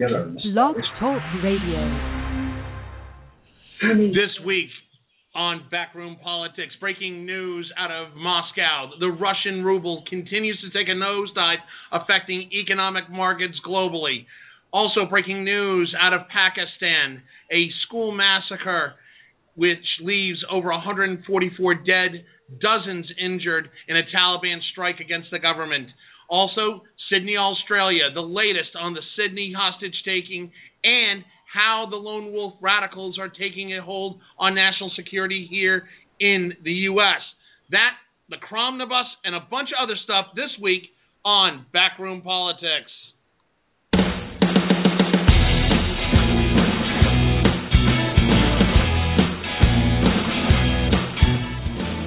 together. Blog Talk Radio. This week on Backroom Politics, breaking news out of Moscow. The Russian ruble continues to take a nosedive, affecting economic markets globally. Also, breaking news out of Pakistan a school massacre which leaves over 144 dead, dozens injured in a Taliban strike against the government. Also, Sydney, Australia, the latest on the Sydney hostage taking and how the lone wolf radicals are taking a hold on national security here in the U.S. That, the Cromnibus, and a bunch of other stuff this week on Backroom Politics.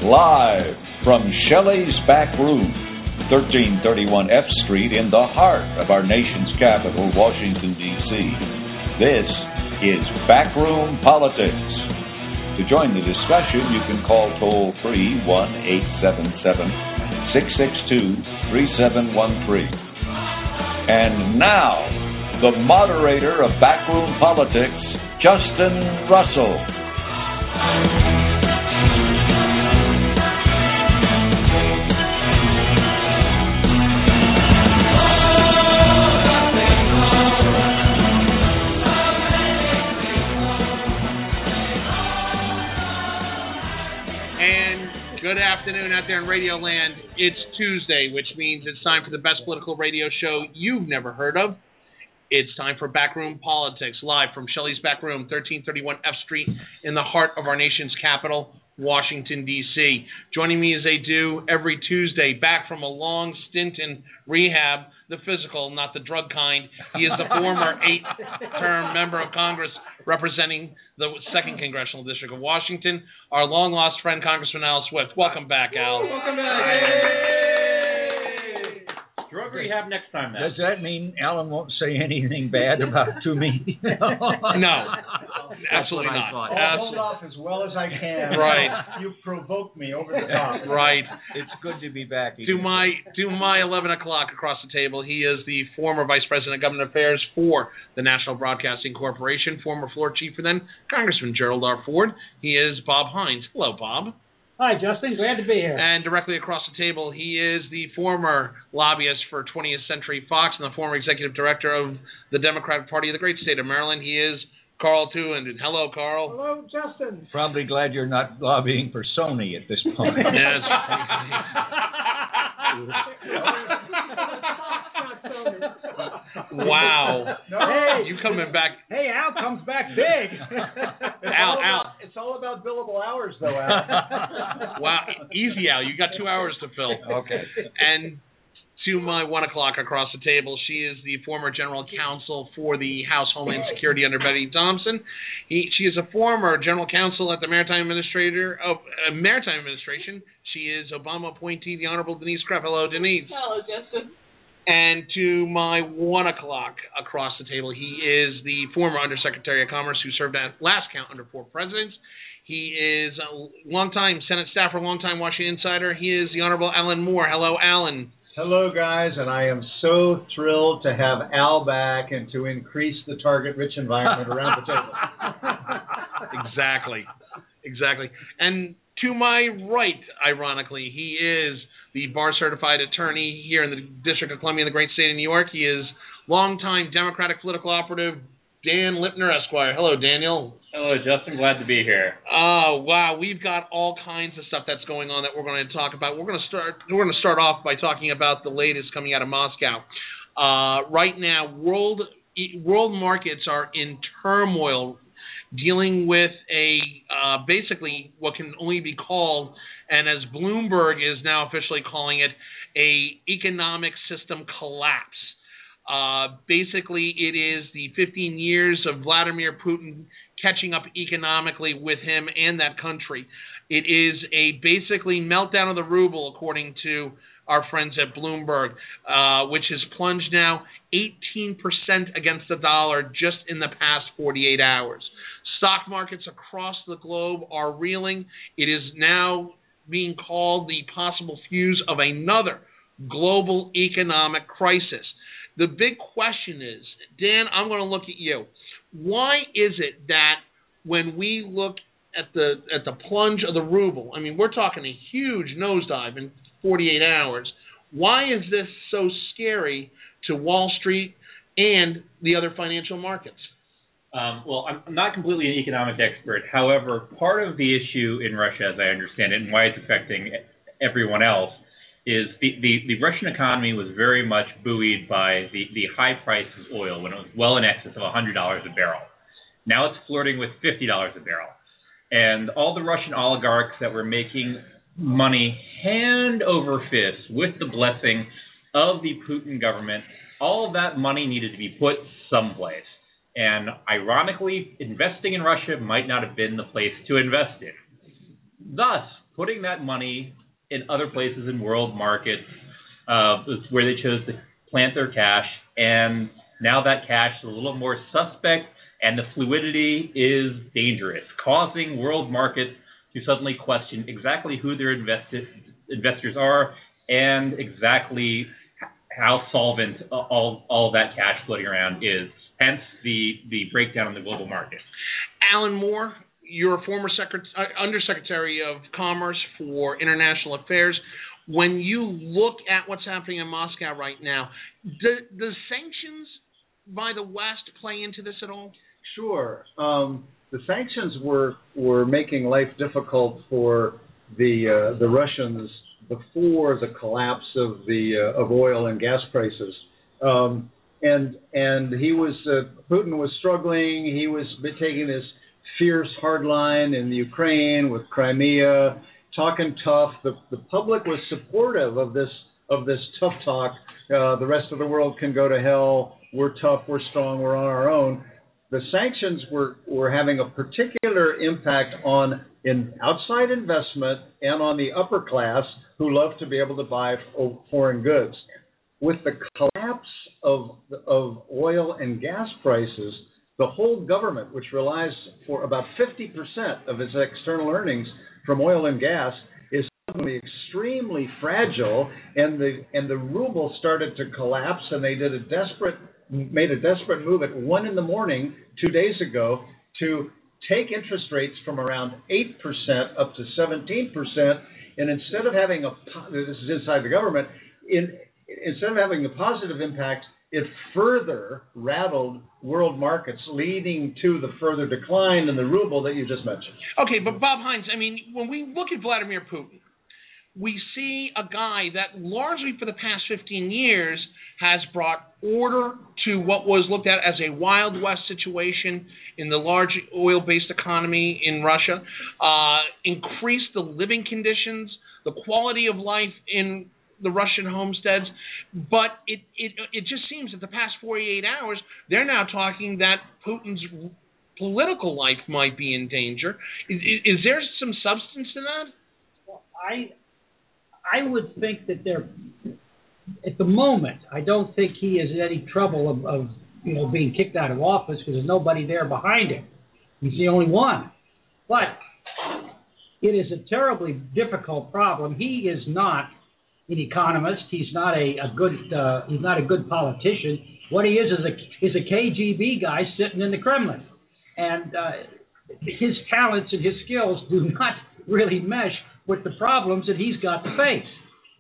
Live from Shelley's Back Room, 1331 F Street, in the heart of our nation's capital, Washington, D.C. This is Backroom Politics. To join the discussion, you can call toll free 1 877 662 3713. And now, the moderator of Backroom Politics, Justin Russell. Good afternoon out there in Radio Land. It's Tuesday, which means it's time for the best political radio show you've never heard of. It's time for Backroom Politics, live from Shelley's Backroom, 1331 F Street, in the heart of our nation's capital, Washington, D.C. Joining me as they do every Tuesday, back from a long stint in rehab, the physical, not the drug kind. He is the former eight term member of Congress representing the 2nd Congressional District of Washington, our long lost friend, Congressman Al Swift. Welcome back, Al. Welcome back. Drug rehab next time, man. Does that mean Alan won't say anything bad about to me? No, absolutely not. I'll hold off as well as I can. Right. You provoked me over the top. Right. it's good to be back. To my to my eleven o'clock across the table, he is the former vice president of government affairs for the National Broadcasting Corporation, former floor chief for then Congressman Gerald R. Ford. He is Bob Hines. Hello, Bob. Hi, Justin. Glad to be here. And directly across the table, he is the former lobbyist for 20th Century Fox and the former executive director of the Democratic Party of the great state of Maryland. He is Carl Tewin. Hello, Carl. Hello, Justin. Probably glad you're not lobbying for Sony at this point. Yes. wow. Hey, You coming back hey, Al comes back big. Al, Al. It's all about billable hours, though, Al. Wow, easy Al. You got two hours to fill. okay. And to my one o'clock across the table, she is the former general counsel for the House Homeland Security under Bennie Thompson. He, she is a former general counsel at the Maritime Administrator of uh, Maritime Administration. She is Obama appointee, the Honorable Denise Krepp. Hello, Denise. Hello, Justin. And to my one o'clock across the table, he is the former Undersecretary of Commerce who served at last count under four presidents. He is a longtime Senate staffer, longtime Washington insider. He is the Honorable Alan Moore. Hello, Alan. Hello, guys, and I am so thrilled to have Al back and to increase the target-rich environment around the table. exactly, exactly. And to my right, ironically, he is the bar certified attorney here in the District of Columbia in the great state of New York. He is longtime Democratic political operative Dan Lipner Esquire. Hello, Daniel. Hello, Justin. Glad to be here. Oh wow, we've got all kinds of stuff that's going on that we're going to talk about. We're going to start. We're going to start off by talking about the latest coming out of Moscow. Uh, right now, world world markets are in turmoil, dealing with a uh, basically what can only be called, and as Bloomberg is now officially calling it, a economic system collapse. Uh, basically, it is the 15 years of Vladimir Putin catching up economically with him and that country. It is a basically meltdown of the ruble, according to our friends at Bloomberg, uh, which has plunged now 18% against the dollar just in the past 48 hours. Stock markets across the globe are reeling. It is now being called the possible fuse of another global economic crisis. The big question is, Dan, I'm going to look at you. Why is it that when we look at the at the plunge of the ruble, I mean, we're talking a huge nosedive in 48 hours. Why is this so scary to Wall Street and the other financial markets? Um, well, I'm I'm not completely an economic expert. However, part of the issue in Russia, as I understand it, and why it's affecting everyone else, is the, the, the Russian economy was very much buoyed by the, the high price of oil when it was well in excess of $100 a barrel. Now it's flirting with $50 a barrel. And all the Russian oligarchs that were making money hand over fist with the blessing of the Putin government, all of that money needed to be put someplace. And ironically, investing in Russia might not have been the place to invest in. Thus, putting that money in other places in world markets uh, where they chose to plant their cash. And now that cash is a little more suspect, and the fluidity is dangerous, causing world markets to suddenly question exactly who their invested, investors are and exactly how solvent all, all that cash floating around is hence the, the breakdown in the global market. Alan Moore, you're a former secret, uh, Undersecretary of Commerce for International Affairs. When you look at what's happening in Moscow right now, do, does sanctions by the West play into this at all? Sure. Um, the sanctions were were making life difficult for the uh, the Russians before the collapse of the uh, of oil and gas prices. Um, and and he was uh, Putin was struggling. He was taking this fierce hard line in the Ukraine with Crimea, talking tough. The the public was supportive of this of this tough talk. Uh, the rest of the world can go to hell. We're tough. We're strong. We're on our own. The sanctions were were having a particular impact on in outside investment and on the upper class who love to be able to buy foreign goods. With the collapse of of oil and gas prices, the whole government, which relies for about 50% of its external earnings from oil and gas, is suddenly extremely fragile, and the and the ruble started to collapse, and they did a desperate made a desperate move at one in the morning two days ago to take interest rates from around 8% up to 17%, and instead of having a this is inside the government, in instead of having a positive impact, it further rattled world markets, leading to the further decline in the ruble that you just mentioned. Okay, but Bob Hines, I mean, when we look at Vladimir Putin, we see a guy that largely for the past 15 years has brought order to what was looked at as a Wild West situation in the large oil based economy in Russia, uh, increased the living conditions, the quality of life in the Russian homesteads, but it, it it just seems that the past 48 hours they're now talking that Putin's political life might be in danger. Is, is there some substance to that? Well, I I would think that they're at the moment. I don't think he is in any trouble of, of you know being kicked out of office because there's nobody there behind him. He's the only one. But it is a terribly difficult problem. He is not an economist. He's not a, a good uh, he's not a good politician. What he is is a is a KGB guy sitting in the Kremlin, and uh, his talents and his skills do not really mesh with the problems that he's got to face.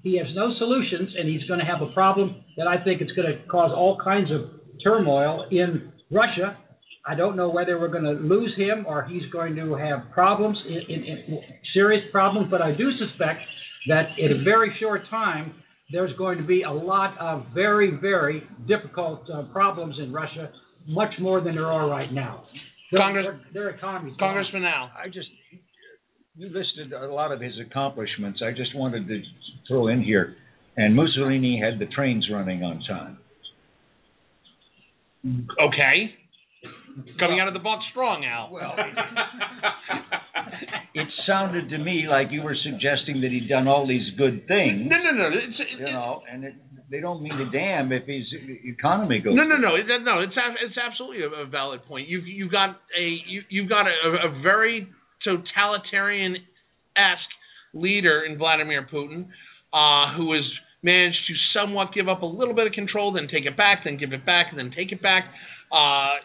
He has no solutions, and he's going to have a problem that I think it's going to cause all kinds of turmoil in Russia. I don't know whether we're going to lose him or he's going to have problems, in, in, in serious problems, but I do suspect that in a very short time, there's going to be a lot of very, very difficult uh, problems in Russia, much more than there are right now. Their, Congress, their, their economies. Congressman Al. I just you listed a lot of his accomplishments. I just wanted to throw in here, and Mussolini had the trains running on time. Okay. Coming out of the box strong, Al. Well, it sounded to me like you were suggesting that he'd done all these good things. No, no, no. It's, it, you know, and it, they don't mean a damn if his economy goes. No, no, no. It, no, it's it's absolutely a, valid point. You've you got a you you've got a, a very totalitarian esque leader in Vladimir Putin, uh, who is managed to somewhat give up a little bit of control, then take it back, then give it back, and then take it back. Uh,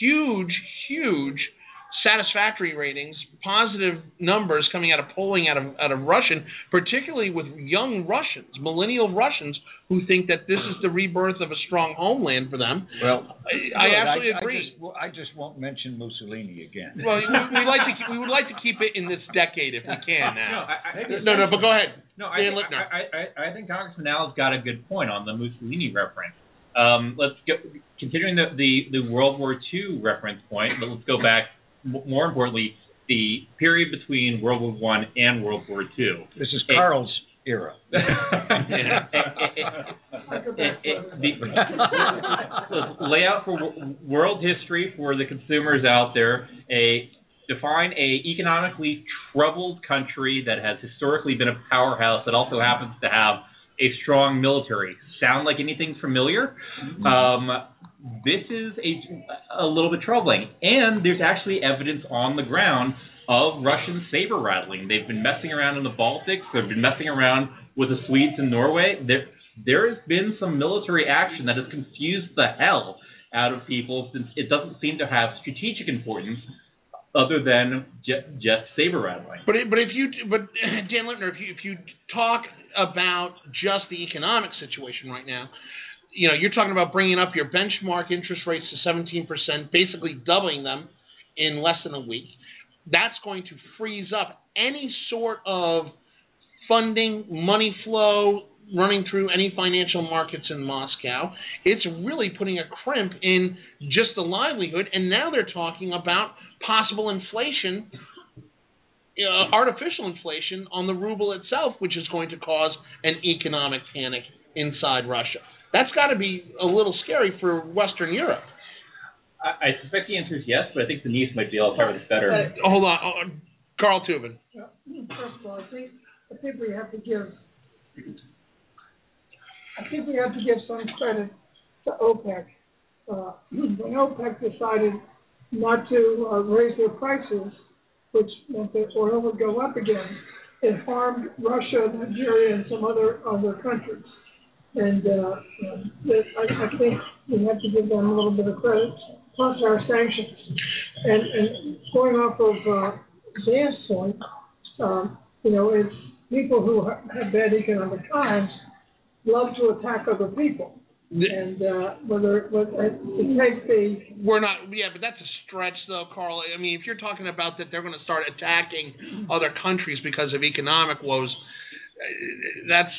huge, huge satisfactory ratings, positive numbers coming out of polling out of out of Russian, particularly with young Russians, millennial Russians, who think that this is the rebirth of a strong homeland for them. Well, I, I absolutely I, agree. I just, well, I just won't mention Mussolini again. well, we, we like to keep, we would like to keep it in this decade if we can No, now. I, No, no, but go ahead. No, I think, I, I, I think Congressman Al's got a good point on the Mussolini reference. Um, let's go continuing the, the, the World War II reference point, but let's go back more importantly the period between World War One and World War Two. This is. Carl's era. Let's lay out for world history for the consumers out there a define a economically troubled country that has historically been a powerhouse that also happens to have a strong military. Sound like anything familiar? Um, this is a, a little bit troubling, and there's actually evidence on the ground of Russian saber rattling. They've been messing around in the Baltics. They've been messing around with the Swedes in Norway. There, there has been some military action that has confused the hell out of people since it doesn't seem to have strategic importance other than just, just saber rattling. But but if you but Dan Lipner, if you if you talk about just the economic situation right now, you know you're talking about bringing up your benchmark interest rates to 17 percent, basically doubling them in less than a week. That's going to freeze up any sort of funding, money flow running through any financial markets in Moscow. It's really putting a crimp in just the livelihood, and now they're talking about possible inflation uh, artificial inflation on the ruble itself, which is going to cause an economic panic inside Russia. That's got to be a little scary for Western Europe. I, I suspect the answer is yes, but I think Denise might be able to cover this better. Uh, hold on, uh, Carl Tubin. Yeah, First of all, I think, I think we have to give, I think we have to give some credit to OPEC. Uh, when OPEC decided not to uh, raise their prices, which meant that oil would go up again, it harmed Russia, Nigeria, and some other, other countries. And, uh, I, I think we have to give them a little bit of credit, plus our sanctions. And, and going off of, uh, point, um, you know, it's people who have bad economic times love to attack other people. And, uh, whether, whether, to take the, We're not, yeah, but that's a stretch, though, Carl. I mean, if you're talking about that they're going to start attacking other countries because of economic woes, uh, that's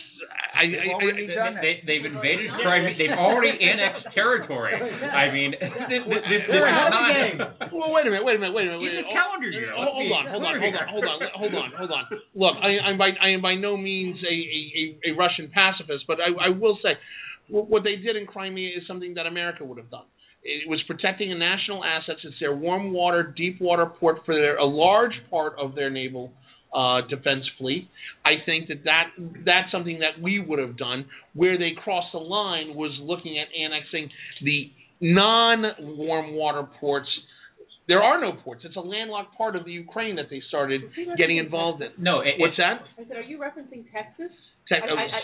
I, I, already I, done it. They, they've invaded Crimea. They've already annexed territory. I mean, this, this, this, this is They're ahead of the not. game. Well, wait a minute, wait a minute, wait a minute. It's wait a a minute. calendar year. Hold, hold on, hold on, hold on, hold on, hold on, hold on. Look, I, I'm by I am by no means a a, a, a Russian pacifist, but I, I will say wh- what they did in Crimea is something that America would have done. It was protecting a national assets. It's their warm water, deep water port for their, a large part of their naval uh, defense fleet. I think that, that that's something that we would have done. Where they crossed the line was looking at annexing the non-warm water ports. There are no ports. It's a landlocked part of the Ukraine that they started getting involved in. No, it, What's that? I said, are you referencing Texas? Tech- I, I, I,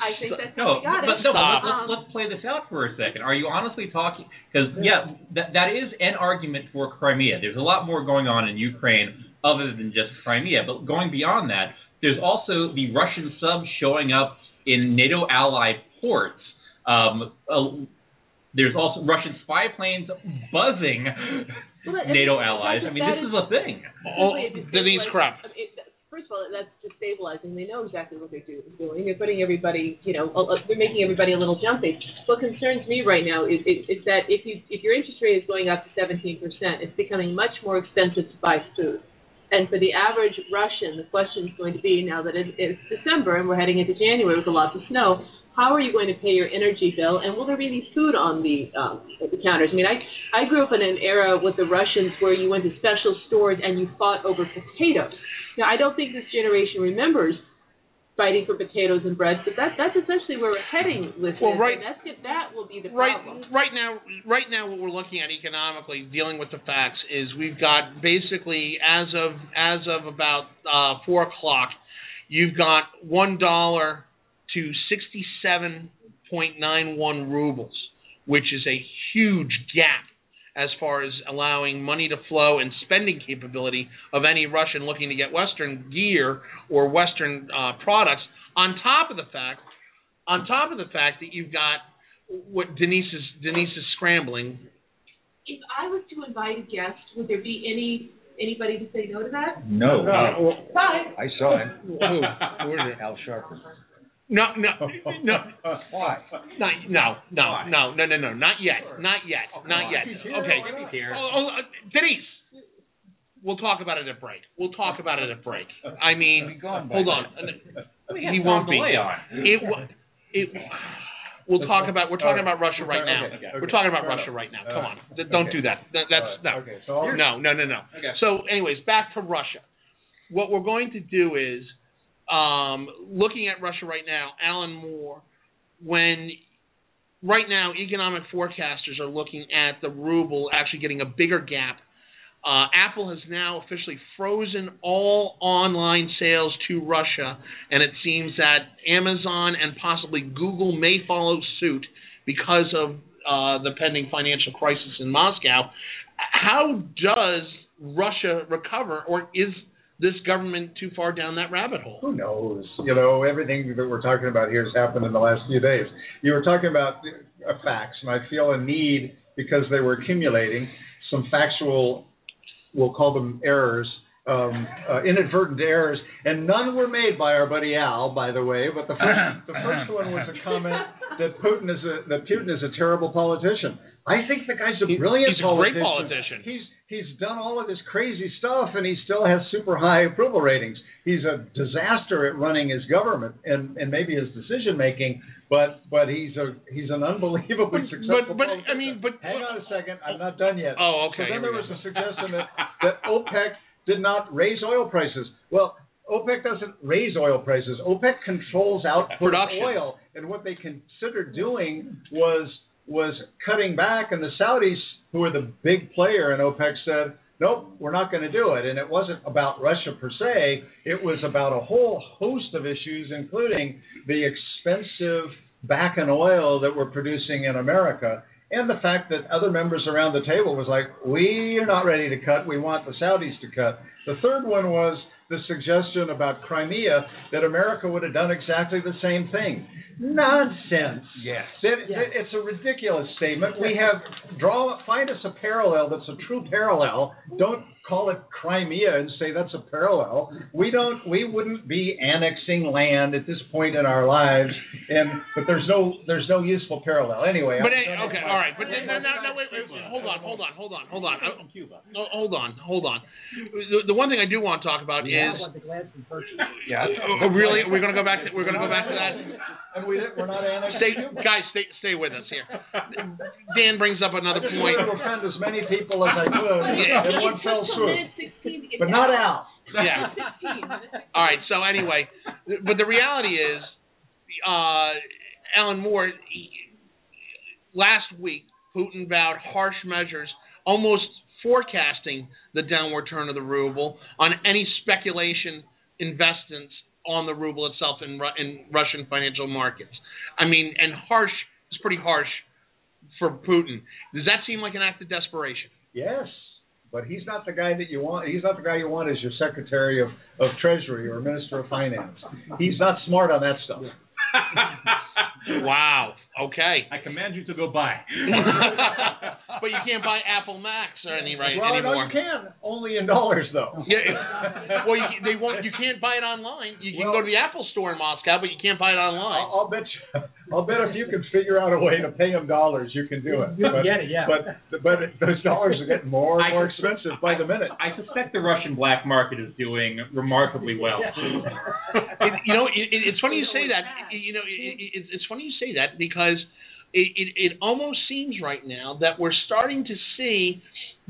I think that's No, how we got but, it. no, but Stop. let's, let's, let's play this out for a second. Are you honestly talking? Because yeah, that that is an argument for Crimea. There's a lot more going on in Ukraine other than just Crimea. But going beyond that, there's also the Russian subs showing up in NATO allied ports. Um, uh, there's also Russian spy planes buzzing Well, NATO allies. I mean, this is- is a thing. Oh, Simply, it's Denise destabilizing- it- First of all, that's destabilizing. They know exactly what they're do, doing. They're putting everybody, you know, they're making everybody a little jumpy. What concerns me right now is, is, is that if you if your interest rate is going up to 17 percent, it's becoming much more expensive to buy food. And for the average Russian, the question is going to be now that it, it's December and we're heading into January with a lot of snow. How are you going to pay your energy bill, and will there be any food on the um, the counters? I mean, I I grew up in an era with the Russians where you went to special stores and you fought over potatoes. Now, I don't think this generation remembers fighting for potatoes and bread, but that that's essentially where we're heading with Well, this, right- and that's that will be the right problem. right now right now what we're looking at economically dealing with the facts is we've got basically as of as of about uh four o'clock you've got one dollar to 67.91 rubles, which is a huge gap as far as allowing money to flow and spending capability of any Russian looking to get Western gear or Western uh, products. On top of the fact, on top of the fact that you've got what Denise is Denise is scrambling. If I was to invite a guest, would there be any anybody to say no to that? No. Bye. I saw him. Who? Who is it? Al Sharpton. No, no, no. Why? Not, no, no, no, no, no, no, not yet, not yet, not yet. Okay. Oh, oh, uh, Denise, we'll talk about it at break. We'll talk about it at break. I mean, hold on. He won't be. It, wa- it. We'll talk about. We're talking about Russia right now. Okay, We're talking about fair Russia enough. right now. Come on, Th- don't do that. That- That's no. Okay, No, no, no, no. Okay. So, anyways, back to Russia. What we're going to do is, um, looking at Russia right now, Alan Moore, when right now economic forecasters are looking at the ruble actually getting a bigger gap. Uh, Apple has now officially frozen all online sales to Russia, and it seems that Amazon and possibly Google may follow suit because of uh, the pending financial crisis in Moscow. How does Russia recover, or is this government too far down that rabbit hole? Who knows? You know, everything that we're talking about here has happened in the last few days. You were talking about facts, and I feel a need because they were accumulating some factual, we'll call them errors, um, uh, inadvertent errors, and none were made by our buddy Al, by the way. But the first, the first one was a comment that Putin is a that Putin is a terrible politician. I think the guy's a brilliant he's a great politician. He's he's done all of this crazy stuff, and he still has super high approval ratings. He's a disaster at running his government and and maybe his decision making, but but he's a he's an unbelievably successful. but I politician. mean, but hang on a second, I'm not done yet. Oh, okay, So then there was a suggestion that that OPEC did not raise oil prices. Well. OPEC doesn't raise oil prices. OPEC controls output Production. of oil, and what they considered doing was was cutting back, and the Saudis, who are the big player in OPEC, said, "Nope, we're not going to do it." And it wasn't about Russia per se; it was about a whole host of issues, including the expensive Bakken oil that we're producing in America, and the fact that other members around the table was like, "We are not ready to cut. We want the Saudis to cut." The third one was the suggestion about Crimea that America would have done exactly the same thing. Nonsense. Yes. That, that- it's a ridiculous statement. We have draw find us a parallel that's a true parallel. Don't call it Crimea and say that's a parallel. We don't. We wouldn't be annexing land at this point in our lives. And but there's no there's no useful parallel. Anyway. But I'm done with okay, all right. But then, no, no, no, wait, wait, wait, hold on, hold on, hold on, hold on. I- No, hold on, hold on. The, the one thing I do want to talk about Yeah, is what the Yeah. Oh, really? We're gonna go back to we're gonna go back to that. And we we're not annexing. Stay, Cuba. guys, stay stay with us here. Dan brings up another I just point. wanted to offend as many people as I could Yeah. in one fell swoop. minute 16 to get But not. Al. Yeah. 16, minute 16. All right. So anyway, but the reality is, uh, Alan Moore he, last week Putin vowed harsh measures, almost forecasting the downward turn of the ruble on any speculation investments on the ruble itself in Ru- in Russian financial markets. I mean, and harsh is pretty harsh for Putin. Does that seem like an act of desperation? Yes, but he's not the guy that you want. He's not the guy you want as your Secretary of, of Treasury or Minister of Finance. He's not smart on that stuff. Wow. Okay. I command you to go buy. but you can't buy Apple Macs or any right well, no, anymore. you can. Only in dollars, though. Yeah. Well, you, they won't. You can't buy it online. You can go to the Apple store in Moscow, but you can't buy it online. I'll, I'll bet you. I'll bet if you can figure out a way to pay them dollars, you can do it. You can but, get it, yeah. But but those dollars are getting more and more just- expensive by the minute. I suspect the Russian black market is doing remarkably well. It, you know, it, it, it's funny you say that. You know, it, it, it's funny you say that because it, it, it almost seems right now that we're starting to see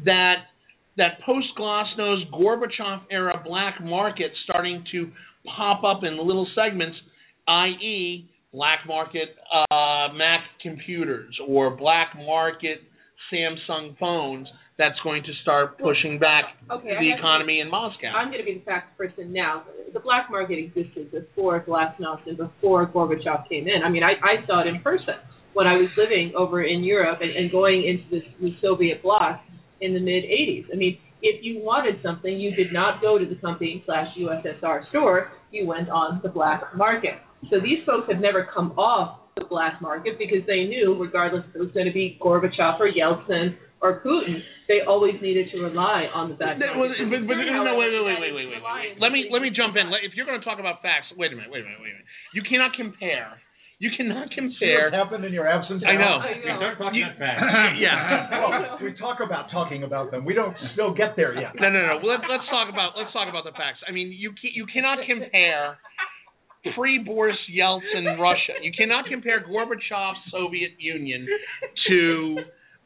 that that post Glasnost Gorbachev era black market starting to pop up in little segments, i.e., black market uh, Mac computers or black market Samsung phones that's going to start pushing back Okay, the have to- economy in Moscow. I'm going to be the facts person now. The black market existed before Glasnost and before Gorbachev came in. I mean, I, I saw it in person when I was living over in Europe and, and going into this, the Soviet bloc in the mid 80s. I mean, if you wanted something, you did not go to the company slash USSR store. You went on the black market. So these folks have never come off the black market because they knew, regardless if it was going to be Gorbachev or Yeltsin or Putin, they always needed to rely on the black No, market. well, but, but, no, wait, wait, wait, wait, wait, wait, wait. Let me let me jump in. If you're going to talk about facts, wait a minute, wait a minute, wait a minute. You cannot compare. You cannot compare. What happened in your absence? I know. I We know. start talking You- about facts. yeah. Well, we talk about talking about them. We don't still get there yet. No, no, no. Well, Let, let's talk about let's talk about the facts. I mean, you ca- you cannot compare pre Boris Yeltsin Russia. You cannot compare Gorbachev's Soviet Union to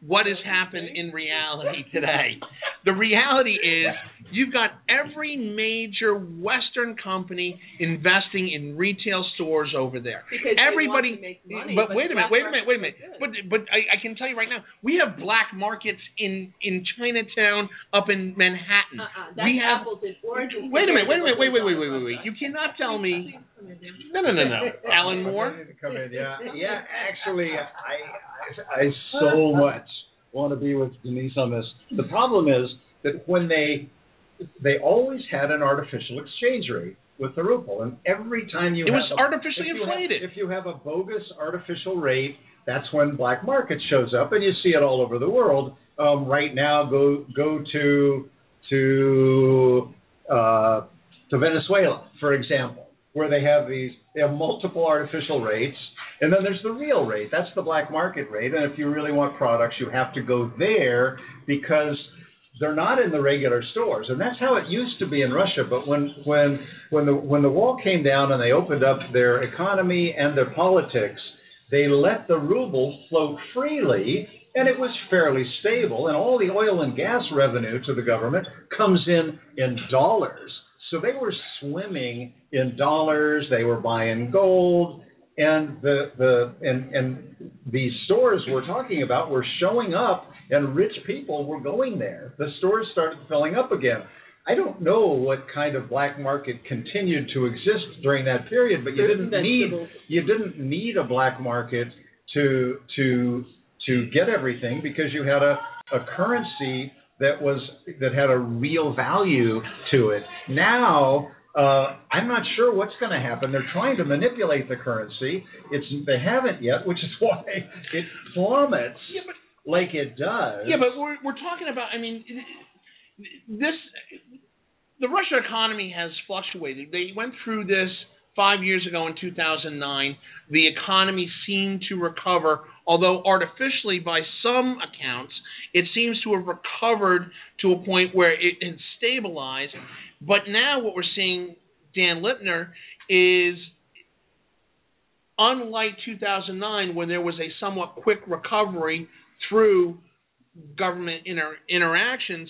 what has happened in reality today. The reality is you've got every major Western company investing in retail stores over there. Because they Everybody, want to make money, but, but wait a minute, wait a minute, wait a minute. But but I, I can tell you right now, we have black markets in in Chinatown, up in Manhattan. Uh-uh. That's we have. apples. Wait a minute, wait a minute, wait, wait, wait, wait, to wait, wait. You cannot tell me. Please come in there. No, no, no, no. Alan Moore. I need to come in. Yeah, yeah. Actually, I, I, I so much want to be with Denise on this. The problem is that when they, they always had an artificial exchange rate with the ruble, and every time you It have was a- artificially if you have- inflated. if you have a bogus artificial rate, that's when black market shows up, and you see it all over the world. Um, right now, go go to to uh, to Venezuela, for example, where they have these they have multiple artificial rates, and then there's the real rate. That's the black market rate. And if you really want products, you have to go there because they're not in the regular stores. And that's how it used to be in Russia. But when when when the when the wall came down and they opened up their economy and their politics, they let the ruble float freely and it was fairly stable and all the oil and gas revenue to the government comes in in dollars so they were swimming in dollars they were buying gold and the the and and these stores we're talking about were showing up and rich people were going there. The stores started filling up again. I don't know what kind of black market continued to exist during that period, but you didn't need you didn't need a black market to to to get everything because you had a, a currency that was that had a real value to it. Now uh, I'm not sure what's going to happen. They're trying to manipulate the currency. It's they haven't yet, which is why it plummets Yeah, but like it does. Yeah, but we're we're talking about. I mean, this the Russian economy has fluctuated. They went through this five years ago in 2009. The economy seemed to recover, although artificially, by some accounts, it seems to have recovered to a point where it had stabilized. But now, what we're seeing, Dan Lipner, is unlike 2009, when there was a somewhat quick recovery through government inter- interactions,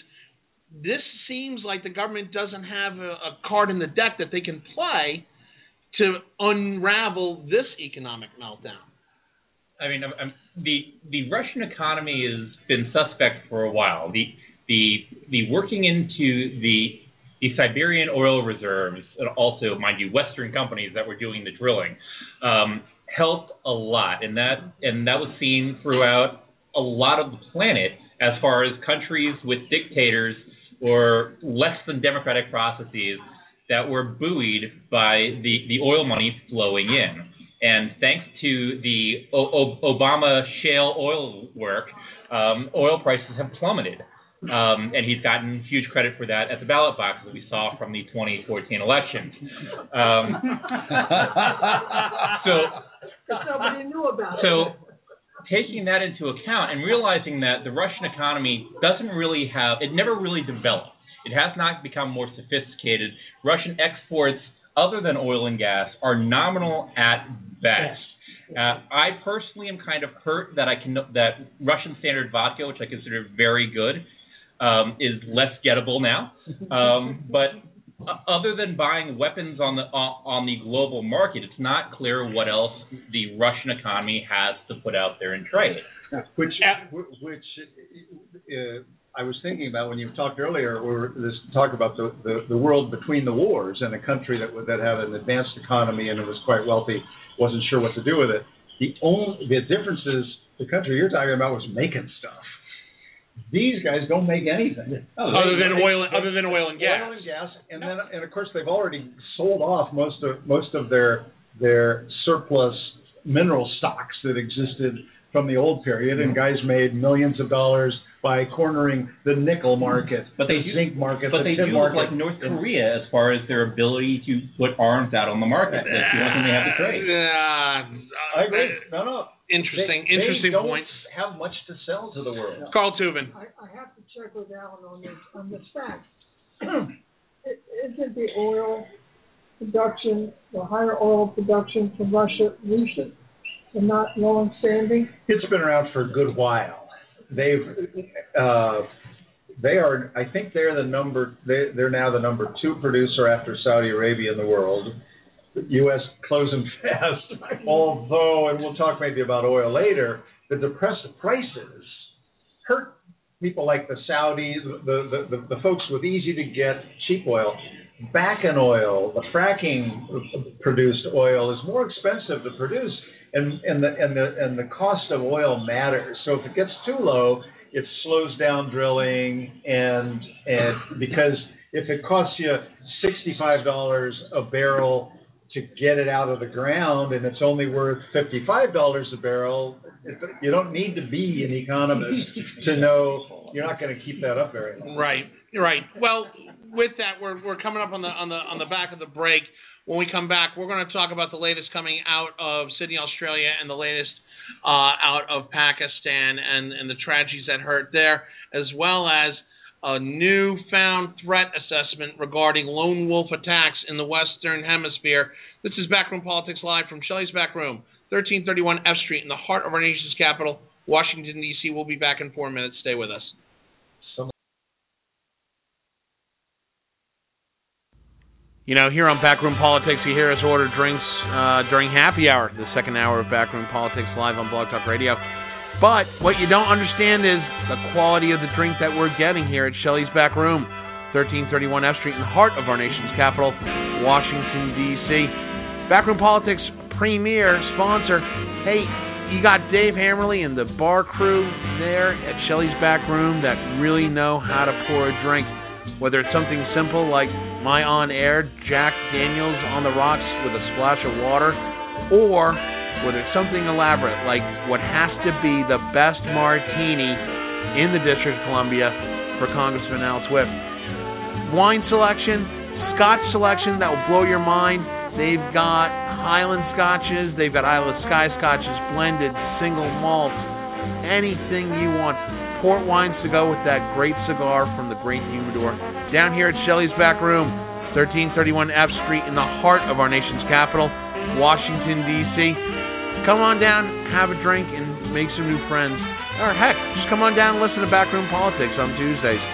this seems like the government doesn't have a, a card in the deck that they can play to unravel this economic meltdown. I mean, I'm, I'm, the the Russian economy has been suspect for a while. The the the working into the the Siberian oil reserves, and also, mind you, Western companies that were doing the drilling, um, helped a lot, and that and that was seen throughout a lot of the planet as far as countries with dictators or less than democratic processes that were buoyed by the, the oil money flowing in. And thanks to the o- o- Obama shale oil work, um, oil prices have plummeted. Um, and he's gotten huge credit for that at the ballot box, as we saw from the 2014 election. Um, so, nobody knew about it. so taking that into account and realizing that the Russian economy doesn't really have, it never really developed. It has not become more sophisticated. Russian exports, other than oil and gas, are nominal at best. Uh, I personally am kind of hurt that I can that Russian standard vodka, which I consider very good, um, is less gettable now. Um, but uh, other than buying weapons on the on, on the global market, it's not clear what else the Russian economy has to put out there in trade. Which, which uh, I was thinking about when you talked earlier, or this talk about the, the, the world between the wars and a country that that had an advanced economy and it was quite wealthy, wasn't sure what to do with it. The only the difference is the country you're talking about was making stuff. These guys don't make anything. other than They- oil, other than oil and gas. Oil and gas, and then and of course they've already sold off most of most of their their surplus mineral stocks that existed from the old period, and guys made millions of dollars by cornering the nickel market, But they the do- zinc market, But the they tin do market. like North Korea as far as their ability to put arms out on the market. That's the only thing they have to trade. Uh, I agree. No, no. Interesting, They- interesting they don't point. Have much to sell to the world. Carl Tubin. I, I have to check with Alan on this, on this fact. Isn't the oil production, the higher oil production from Russia recent and not long-standing? It's been around for a good while. They've, uh, they are, I think they're the number, they, they're now the number two producer after Saudi Arabia in the world. The U.S. closing fast, although, and we'll talk maybe about oil later, the depressed prices hurt people like the Saudis, the, the, the, the folks with easy to get cheap oil. Bakken oil, the fracking produced oil is more expensive to produce and and the and the and the cost of oil matters. So if it gets too low, it slows down drilling, and and because if it costs you sixty five dollars a barrel to get it out of the ground, and it's only worth fifty five dollars a barrel, you don't need to be an economist to know you're not going to keep that up very long. Right, right. Well, with that, we're we're coming up on the on the on the back of the break. When we come back, we're going to talk about the latest coming out of Sydney, Australia, and the latest uh, out of Pakistan and and the tragedies that hurt there, as well as a newfound threat assessment regarding lone wolf attacks in the Western Hemisphere. This is Backroom Politics Live from Shelley's Backroom, 1331 F Street, in the heart of our nation's capital, Washington, D.C. We'll be back in four minutes. Stay with us. You know, here on Backroom Politics, you hear us order drinks uh, during happy hour, the second hour of Backroom Politics live on Blog Talk Radio. But what you don't understand is the quality of the drink that we're getting here at Shelley's Back Room, 1331 F Street, in the heart of our nation's capital, Washington, D.C. Backroom Politics premier sponsor. Hey, you got Dave Hammerly and the bar crew there at Shelley's Back Room that really know how to pour a drink. Whether it's something simple like my on air Jack Daniels on the rocks with a splash of water, or whether it's something elaborate like what has to be the best martini in the District of Columbia for Congressman Al Swift. Wine selection, Scotch selection that will blow your mind. They've got Highland Scotches, they've got Isle of Skye Scotches, blended, single malt, anything you want port wines to go with that great cigar from the great humidor. Down here at Shelley's Back Room, 1331 F Street, in the heart of our nation's capital, Washington, D.C. Come on down, have a drink, and make some new friends. Or heck, just come on down and listen to Backroom Politics on Tuesdays.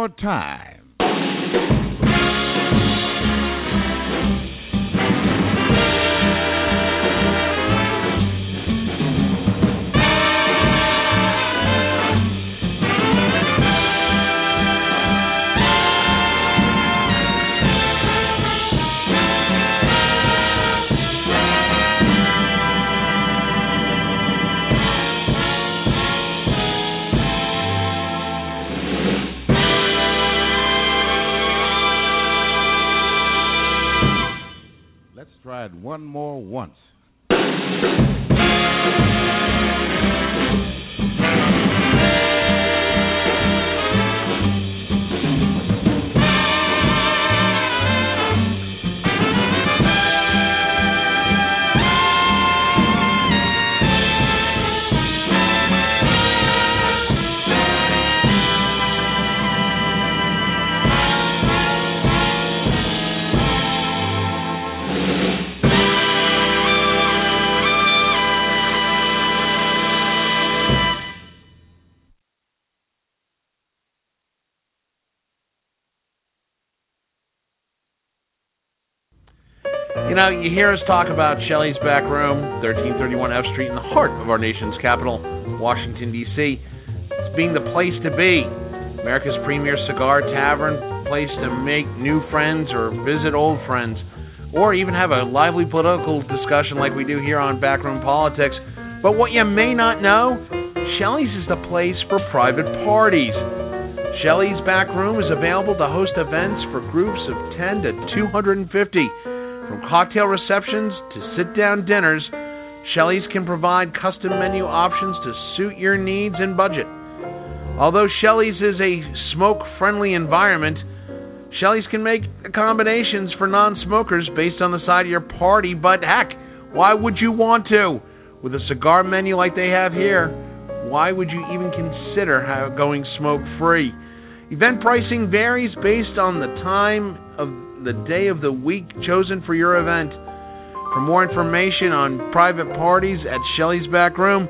More time. Know, you hear us talk about Shelley's Back Room, 1331 F Street, in the heart of our nation's capital, Washington, D.C. It's being the place to be. America's premier cigar tavern, place to make new friends or visit old friends, or even have a lively political discussion like we do here on Backroom Politics. But what you may not know, Shelley's is the place for private parties. Shelley's Back Room is available to host events for groups of 10 to 250. From cocktail receptions to sit down dinners, Shelley's can provide custom menu options to suit your needs and budget. Although Shelley's is a smoke friendly environment, Shelley's can make accommodations for non smokers based on the side of your party, but heck, why would you want to? With a cigar menu like they have here, why would you even consider going smoke free? Event pricing varies based on the time of the day of the week chosen for your event. For more information on private parties at Shelley's Back Room,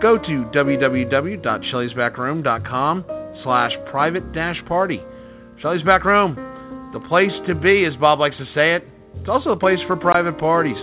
go to www.shelleysbackroom.com slash private dash party. Shelley's Back Room, the place to be, as Bob likes to say it. It's also a place for private parties.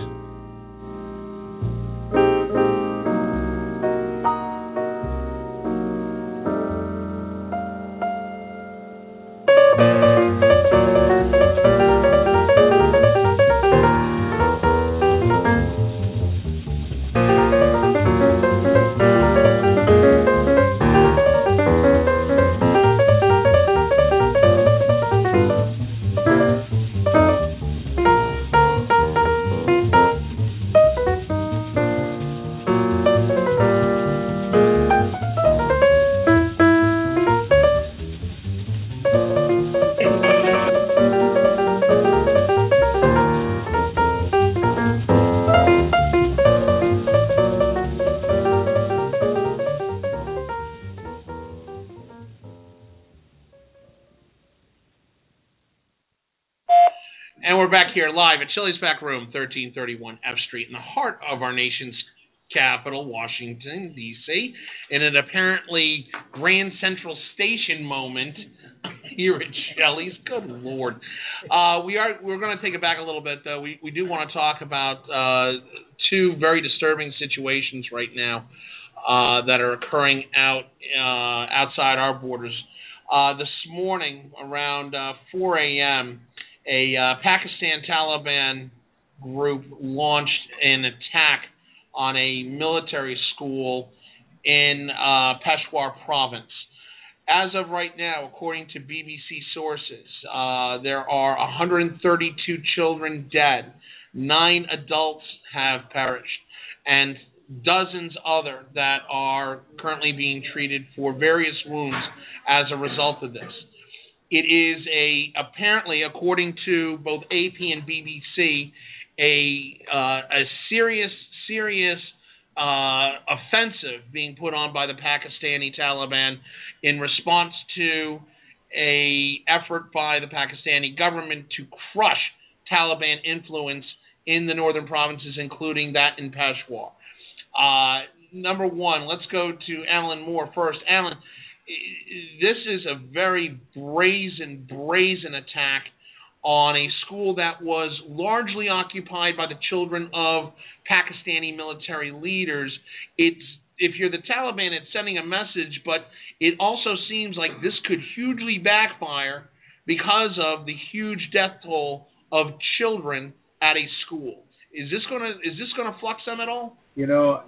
Shelley's Back Room, 1331 F Street, in the heart of our nation's capital, Washington, D.C., in an apparently Grand Central Station moment here at Shelley's. Good Lord. Uh, we are we're going to take it back a little bit, though. We we do want to talk about uh, two very disturbing situations right now uh, that are occurring out uh, outside our borders. Uh, this morning, around uh, 4 a.m., a uh, Pakistan Taliban group launched an attack on a military school in uh, Peshawar province. As of right now, according to BBC sources, uh, there are 132 children dead, nine adults have perished, and dozens other that are currently being treated for various wounds as a result of this. It is a apparently, according to both AP and BBC, a uh, a serious serious uh, offensive being put on by the Pakistani Taliban in response to a effort by the Pakistani government to crush Taliban influence in the northern provinces, including that in Peshawar. Uh, number one, let's go to Alan Moore first. Alan, this is a very brazen, brazen attack on a school that was largely occupied by the children of Pakistani military leaders. It's if you're the Taliban, it's sending a message, but it also seems like this could hugely backfire because of the huge death toll of children at a school. Is this gonna is this gonna flux them at all? You know,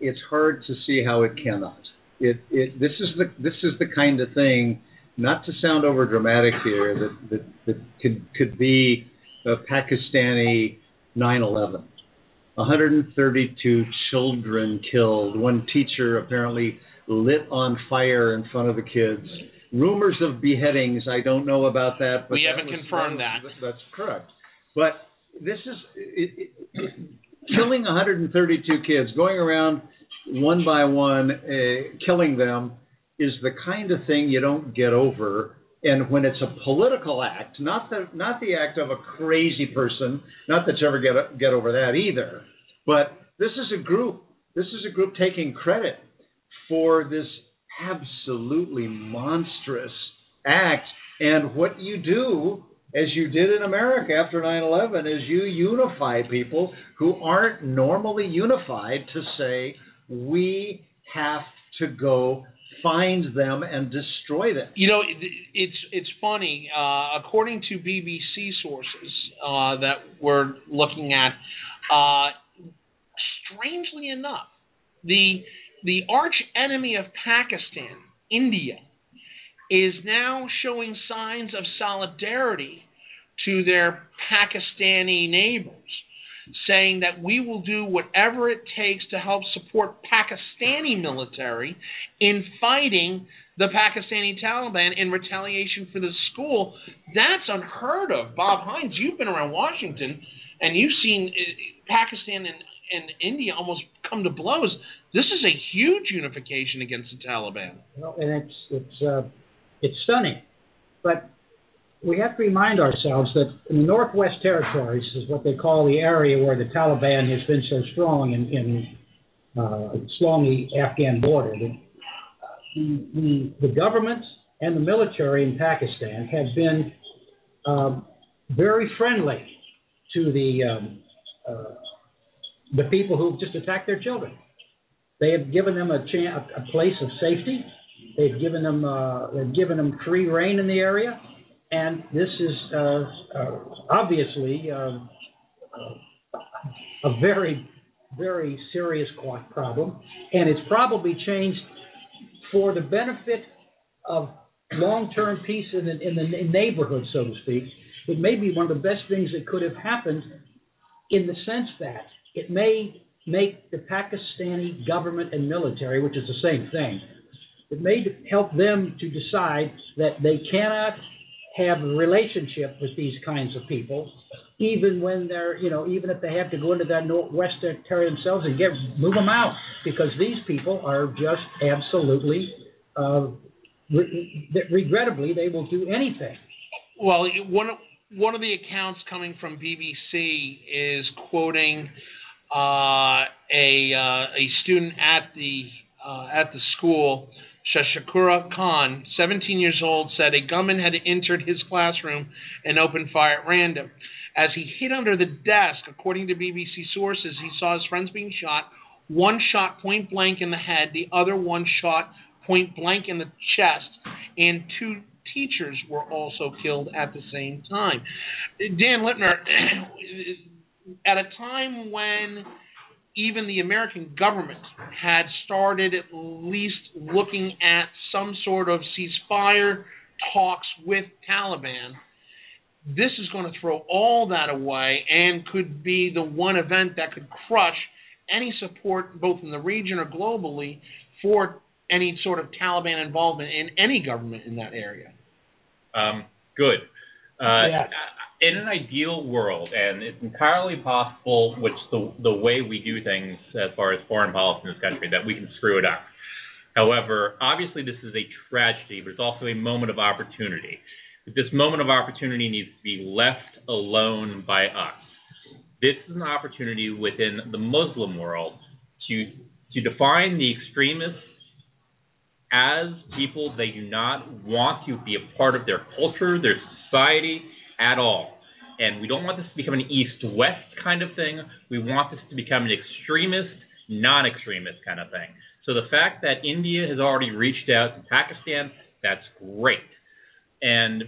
it's hard to see how it cannot. It it this is the this is the kind of thing, not to sound over dramatic here, that that, that could could be a Pakistani 9/11. 132 children killed. One teacher apparently lit on fire in front of the kids. Rumors of beheadings. I don't know about that. But We that haven't was- confirmed that. that. That's correct. But this is it, it, killing 132 kids, going around one by one, uh, killing them, is the kind of thing you don't get over. And when it's a political act, not the not the act of a crazy person, not that you ever get get over that either, but this is a group. This is a group taking credit for this absolutely monstrous act. And what you do, as you did in America after 9/11, is you unify people who aren't normally unified to say we have to go find them and destroy them. You know, it, it's it's funny. Uh, according to BBC sources uh, that we're looking at, uh, strangely enough, the the arch enemy of Pakistan, India, is now showing signs of solidarity to their Pakistani neighbors, saying that we will do whatever it takes to help support Pakistani military in fighting the Pakistani Taliban in retaliation for the school. That's unheard of. Bob Hines, you've been around Washington and you've seen uh, Pakistan and, and India almost come to blows. This is a huge unification against the Taliban. Well, and it's it's uh, it's stunning, but we have to remind ourselves that in the Northwest Territories is what they call the area where the Taliban has been so strong in, in uh, along the Afghan border. The, the, the, government and the military in Pakistan have been um, very friendly to the um, uh, the people who've just attacked their children. They have given them a, chan- a place of safety. They've given them uh, they've given them free reign in the area, and this is uh, uh, obviously uh, a very very serious problem, and it's probably changed for the benefit of long-term peace in the, in the neighborhood, so to speak. It may be one of the best things that could have happened, in the sense that it may make the Pakistani government and military, which is the same thing, it may help them to decide that they cannot have a relationship with these kinds of people, even when they're, you know, even if they have to go into that northwest territory themselves and get move them out, because these people are just absolutely, uh, re- regrettably, they will do anything. Well, one one of the accounts coming from BBC is quoting uh, a uh, a student at the uh, at the school, Shashakura Khan, 17 years old, said a gunman had entered his classroom and opened fire at random. As he hid under the desk, according to BBC sources, he saw his friends being shot. One shot point blank in the head, the other one shot point blank in the chest, and two teachers were also killed at the same time. Dan Lipner, at a time when even the American government had started at least looking at some sort of ceasefire talks with Taliban, this is going to throw all that away and could be the one event that could crush any support, both in the region or globally, for any sort of Taliban involvement in any government in that area. Um, good. Uh, Yeah. In an ideal world, and it's entirely possible, which the the way we do things as far as foreign policy in this country, that we can screw it up. However, obviously this is a tragedy, but it's also a moment of opportunity. This moment of opportunity needs to be left alone by us. This is an opportunity within the Muslim world to to define the extremists as people they do not want to be a part of their culture, their society at all. And we don't want this to become an east west kind of thing. We want this to become an extremist, non extremist kind of thing. So the fact that India has already reached out to Pakistan, that's great. And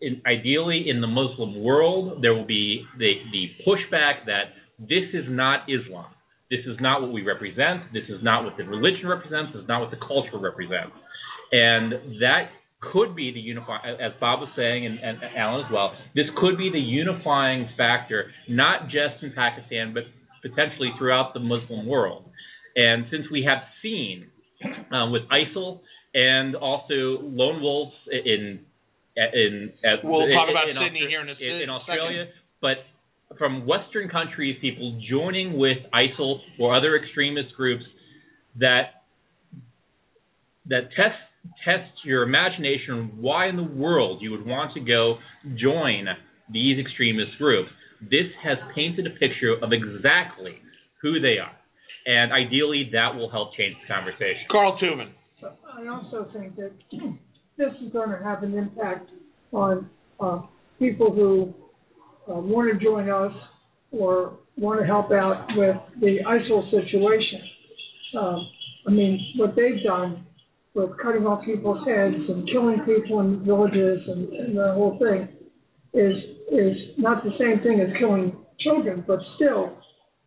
in, ideally, in the Muslim world, there will be the, the pushback that this is not Islam. This is not what we represent. This is not what the religion represents. This is not what the culture represents. And that could be the unifying, as Bob was saying, and, and Alan as well. This could be the unifying factor, not just in Pakistan, but potentially throughout the Muslim world. And since we have seen um, with ISIL and also lone wolves in in, in We'll in, talk about in Sydney Austra- here in a in, in second. Australia, but from Western countries, people joining with ISIL or other extremist groups that that test test your imagination why in the world you would want to go join these extremist groups. This has painted a picture of exactly who they are, and ideally that will help change the conversation. Carl Tubin. I also think that this is going to have an impact on uh, people who uh, want to join us or want to help out with the ISIL situation. Um, I mean, what they've done with cutting off people's heads and killing people in villages and, and the whole thing is is not the same thing as killing children, but still,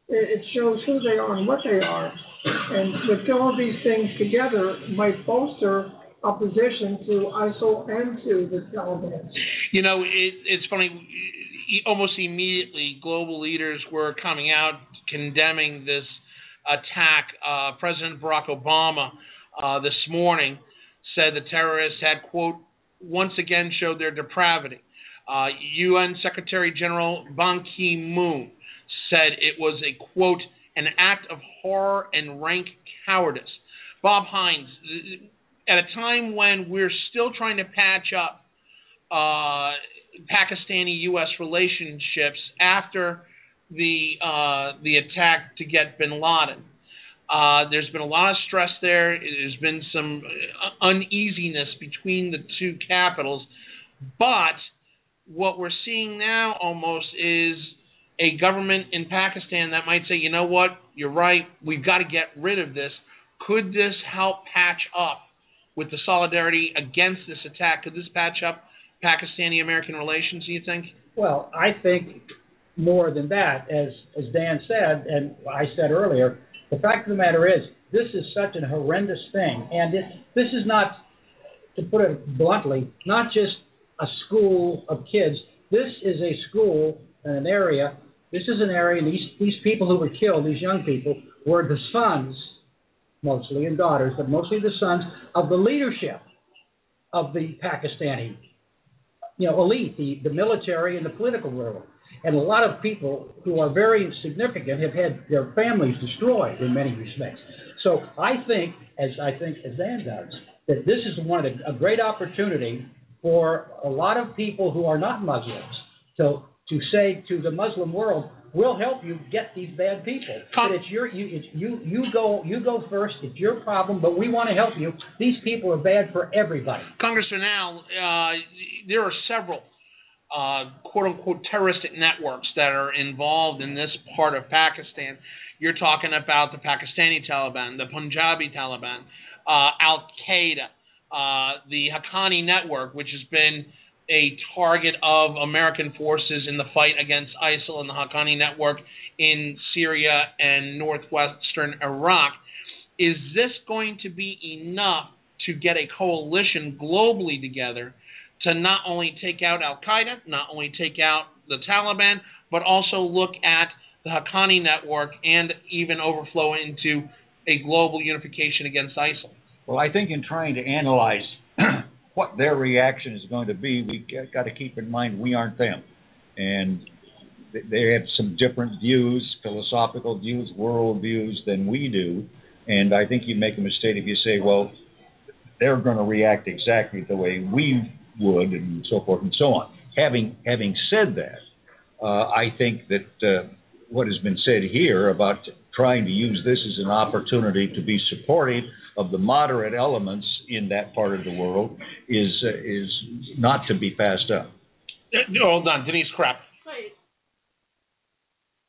it, it shows who they are and what they are. And with all these things together, might bolster opposition to ISIL and to the Taliban. You know, it, it's funny. Almost immediately, global leaders were coming out condemning this attack. Uh, President Barack Obama uh, this morning said the terrorists had quote once again showed their depravity. Uh, UN Secretary General Ban Ki-moon said it was a quote an act of horror and rank cowardice. Bob Hines, at a time when we're still trying to patch up uh, Pakistani-U.S. relationships after the uh, the attack to get Bin Laden. Uh, there's been a lot of stress there. There's been some uh, uneasiness between the two capitals, but what we're seeing now almost is a government in Pakistan that might say, you know what, you're right, we've got to get rid of this. Could this help patch up with the solidarity against this attack? Could this patch up Pakistani American relations, do you think? Well, I think more than that, as as Dan said, and I said earlier, the fact of the matter is, this is such a horrendous thing, and it, this is not, to put it bluntly, not just a school of kids. This is a school in an area. This is an area. These these people who were killed, these young people, were the sons, mostly and daughters, but mostly the sons of the leadership of the Pakistani you know, elite, the, the military and the political world. And a lot of people who are very significant have had their families destroyed in many respects. So I think, as I think as Dan does, that this is one of the, a great opportunity for a lot of people who are not Muslims to to say to the Muslim world, "We'll help you get these bad people. But it's your you it's you you go you go first. It's your problem, but we want to help you. These people are bad for everybody." Congressman Al, uh, there are several uh, quote unquote terroristic networks that are involved in this part of Pakistan. You're talking about the Pakistani Taliban, the Punjabi Taliban, uh, Al Qaeda, uh, the Haqqani network, which has been a target of American forces in the fight against ISIL and the Haqqani network in Syria and northwestern Iraq. Is this going to be enough to get a coalition globally together to not only take out Al Qaeda, not only take out the Taliban, but also look at the Haqqani network and even overflow into a global unification against ISIL? Well, I think in trying to analyze what their reaction is going to be, we got to keep in mind we aren't them, and they have some different views, philosophical views, world views than we do. And I think you make a mistake if you say, well, they're going to react exactly the way we would, and so forth and so on. Having having said that, uh, I think that uh, what has been said here about trying to use this as an opportunity to be supportive of the moderate elements in that part of the world is uh, is not to be passed up. Uh, Hold on, Denise Krepp. Right.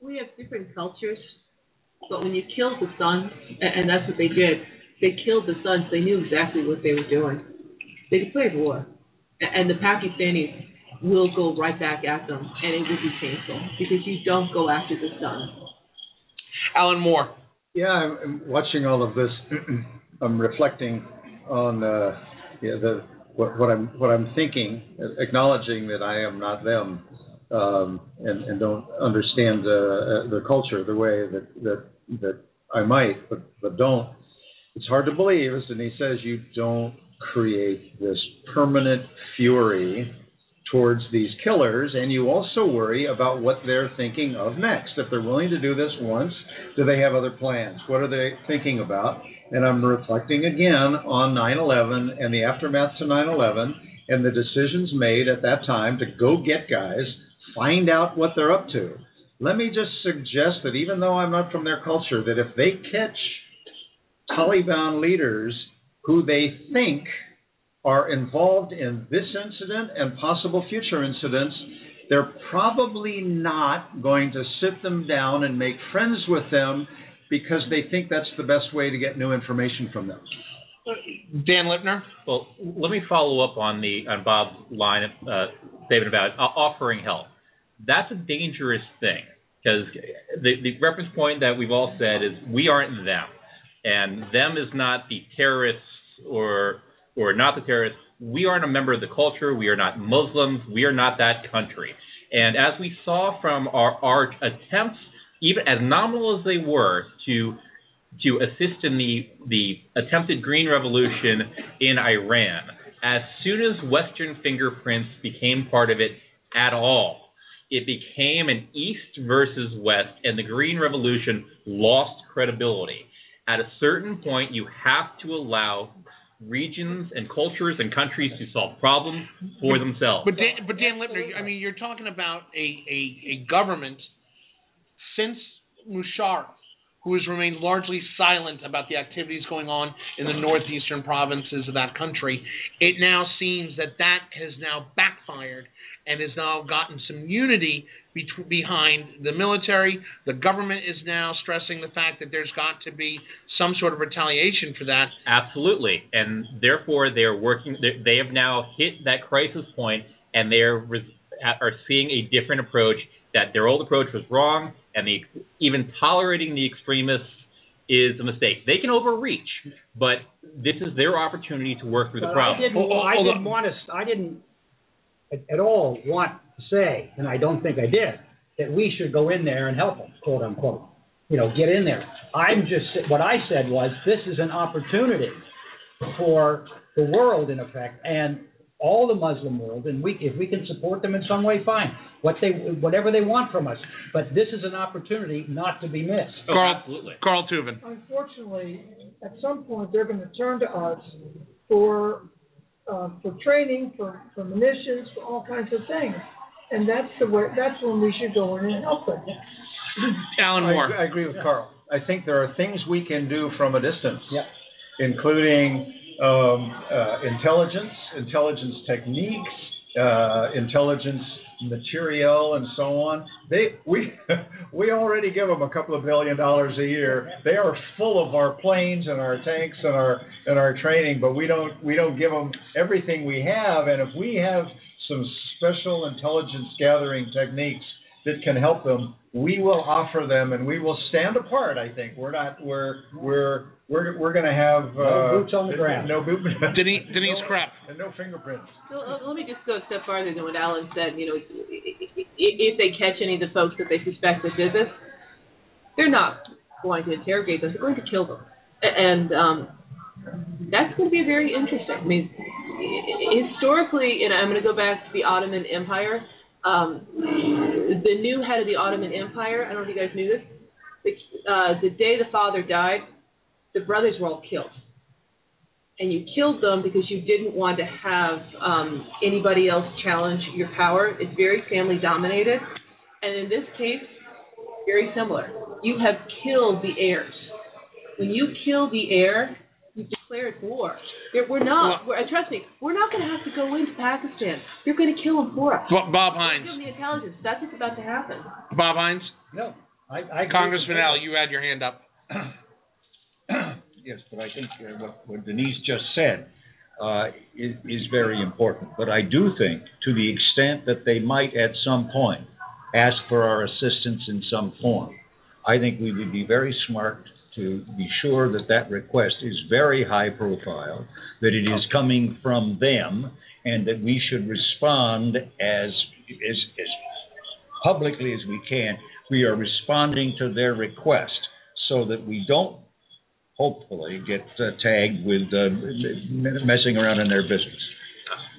We have different cultures, but when you kill the sons, and that's what they did, they killed the sons. They knew exactly what they were doing. They declared war, A- and the Pakistanis will go right back at them, and it will be painful because you don't go after the sun. Alan Moore. Yeah, I'm, I'm watching all of this. I'm reflecting on uh, yeah, the what, what I'm what I'm thinking, acknowledging that I am not them, um, and, and don't understand uh, the culture the way that that that I might, but but don't. It's hard to believe, as Denise says, you don't create this permanent fury towards these killers, and you also worry about what they're thinking of next. If they're willing to do this once, do they have other plans? What are they thinking about? And I'm reflecting again on 9 11 and the aftermath to 9 11 and the decisions made at that time to go get guys, find out what they're up to. Let me just suggest that even though I'm not from their culture, that if they catch Taliban leaders who they think are involved in this incident and possible future incidents, they're probably not going to sit them down and make friends with them because they think that's the best way to get new information from them. Dan Lipner. Well, let me follow up on the on Bob's line, uh, statement about uh, offering help. That's a dangerous thing because the the reference point that we've all said is we aren't them, and them is not the terrorists or or not the terrorists. We aren't a member of the culture. We are not Muslims. We are not that country. And as we saw from our, our attempts, even as nominal as they were, to to assist in the the attempted Green Revolution in Iran, as soon as Western fingerprints became part of it at all, it became an East versus West, and the Green Revolution lost credibility. At a certain point, you have to allow regions and cultures and countries to solve problems for themselves. But Dan, but Dan Lipner, I mean, you're talking about a, a, a government since Musharraf who has remained largely silent about the activities going on in the northeastern provinces of that country. It now seems that that has now backfired and has now gotten some unity be- behind the military. The government is now stressing the fact that there's got to be some sort of retaliation for that. Absolutely, and therefore they are working. They have now hit that crisis point, and they are are seeing a different approach. That their old approach was wrong, and the even tolerating the extremists is a mistake. They can overreach, but this is their opportunity to work through But the problem. I didn't, oh, I didn't want to, I didn't at, at all want to say, and I don't think I did, that we should go in there and help them, quote unquote. You know, get in there. I'm just, what I said was, this is an opportunity for the world, in effect, and all the Muslim world, and we, if we can support them in some way, fine. What they, whatever they want from us. But this is an opportunity not to be missed. Oh, Carl, absolutely. Carl Tuvin. Unfortunately, at some point, they're gonna turn to us for, uh, for training, for, for munitions, for all kinds of things. And that's the way, that's when we should go in and help them. Alan I, Moore. I agree with Carl. I think there are things we can do from a distance. Yep. Including um, uh, intelligence, intelligence techniques, uh, intelligence material, and so on. They we we already give them a couple of billion dollars a year. They are full of our planes and our tanks and our and our training, but we don't we don't give them everything we have. And if we have some special intelligence gathering techniques that can help them, we will offer them, and we will stand apart. I think we're not we're we're we're we're going to have uh, No boots on the ground. No boot. Denise, Denise no, Krepp. and no fingerprints. So uh, let me just go a step farther than what Alan said. You know, i- i- if they catch any of the folks that they suspect that did this, they're not going to interrogate them. They're going to kill them, and um, that's going to be very interesting. I mean, hi- historically, and I'm going to go back to the Ottoman Empire. Um, the new head of the Ottoman Empire. I don't know if you guys knew this. The, uh, the day the father died, the brothers were all killed and you killed them because you didn't want to have um, anybody else challenge your power. It's very family dominated, and in this case, very similar. You have killed the heirs. When you kill the heir, declared war. We're not. We're, uh, trust me. We're not going to have to go into Pakistan. You're going to kill them for us. Bo- Bob Give Hines. them the intelligence. That's what's about to happen. Bob Hines. No, I, I. Congressman with Al, you had your hand up. Yes, but I think uh, what, what Denise just said uh, is, is very important. But I do think, to the extent that they might at some point ask for our assistance in some form, I think we would be very smart to be sure that that request is very high profile, that it is coming from them, and that we should respond as as, as publicly as we can. We are responding to their request so that we don't hopefully get uh, tagged with uh, messing around in their business.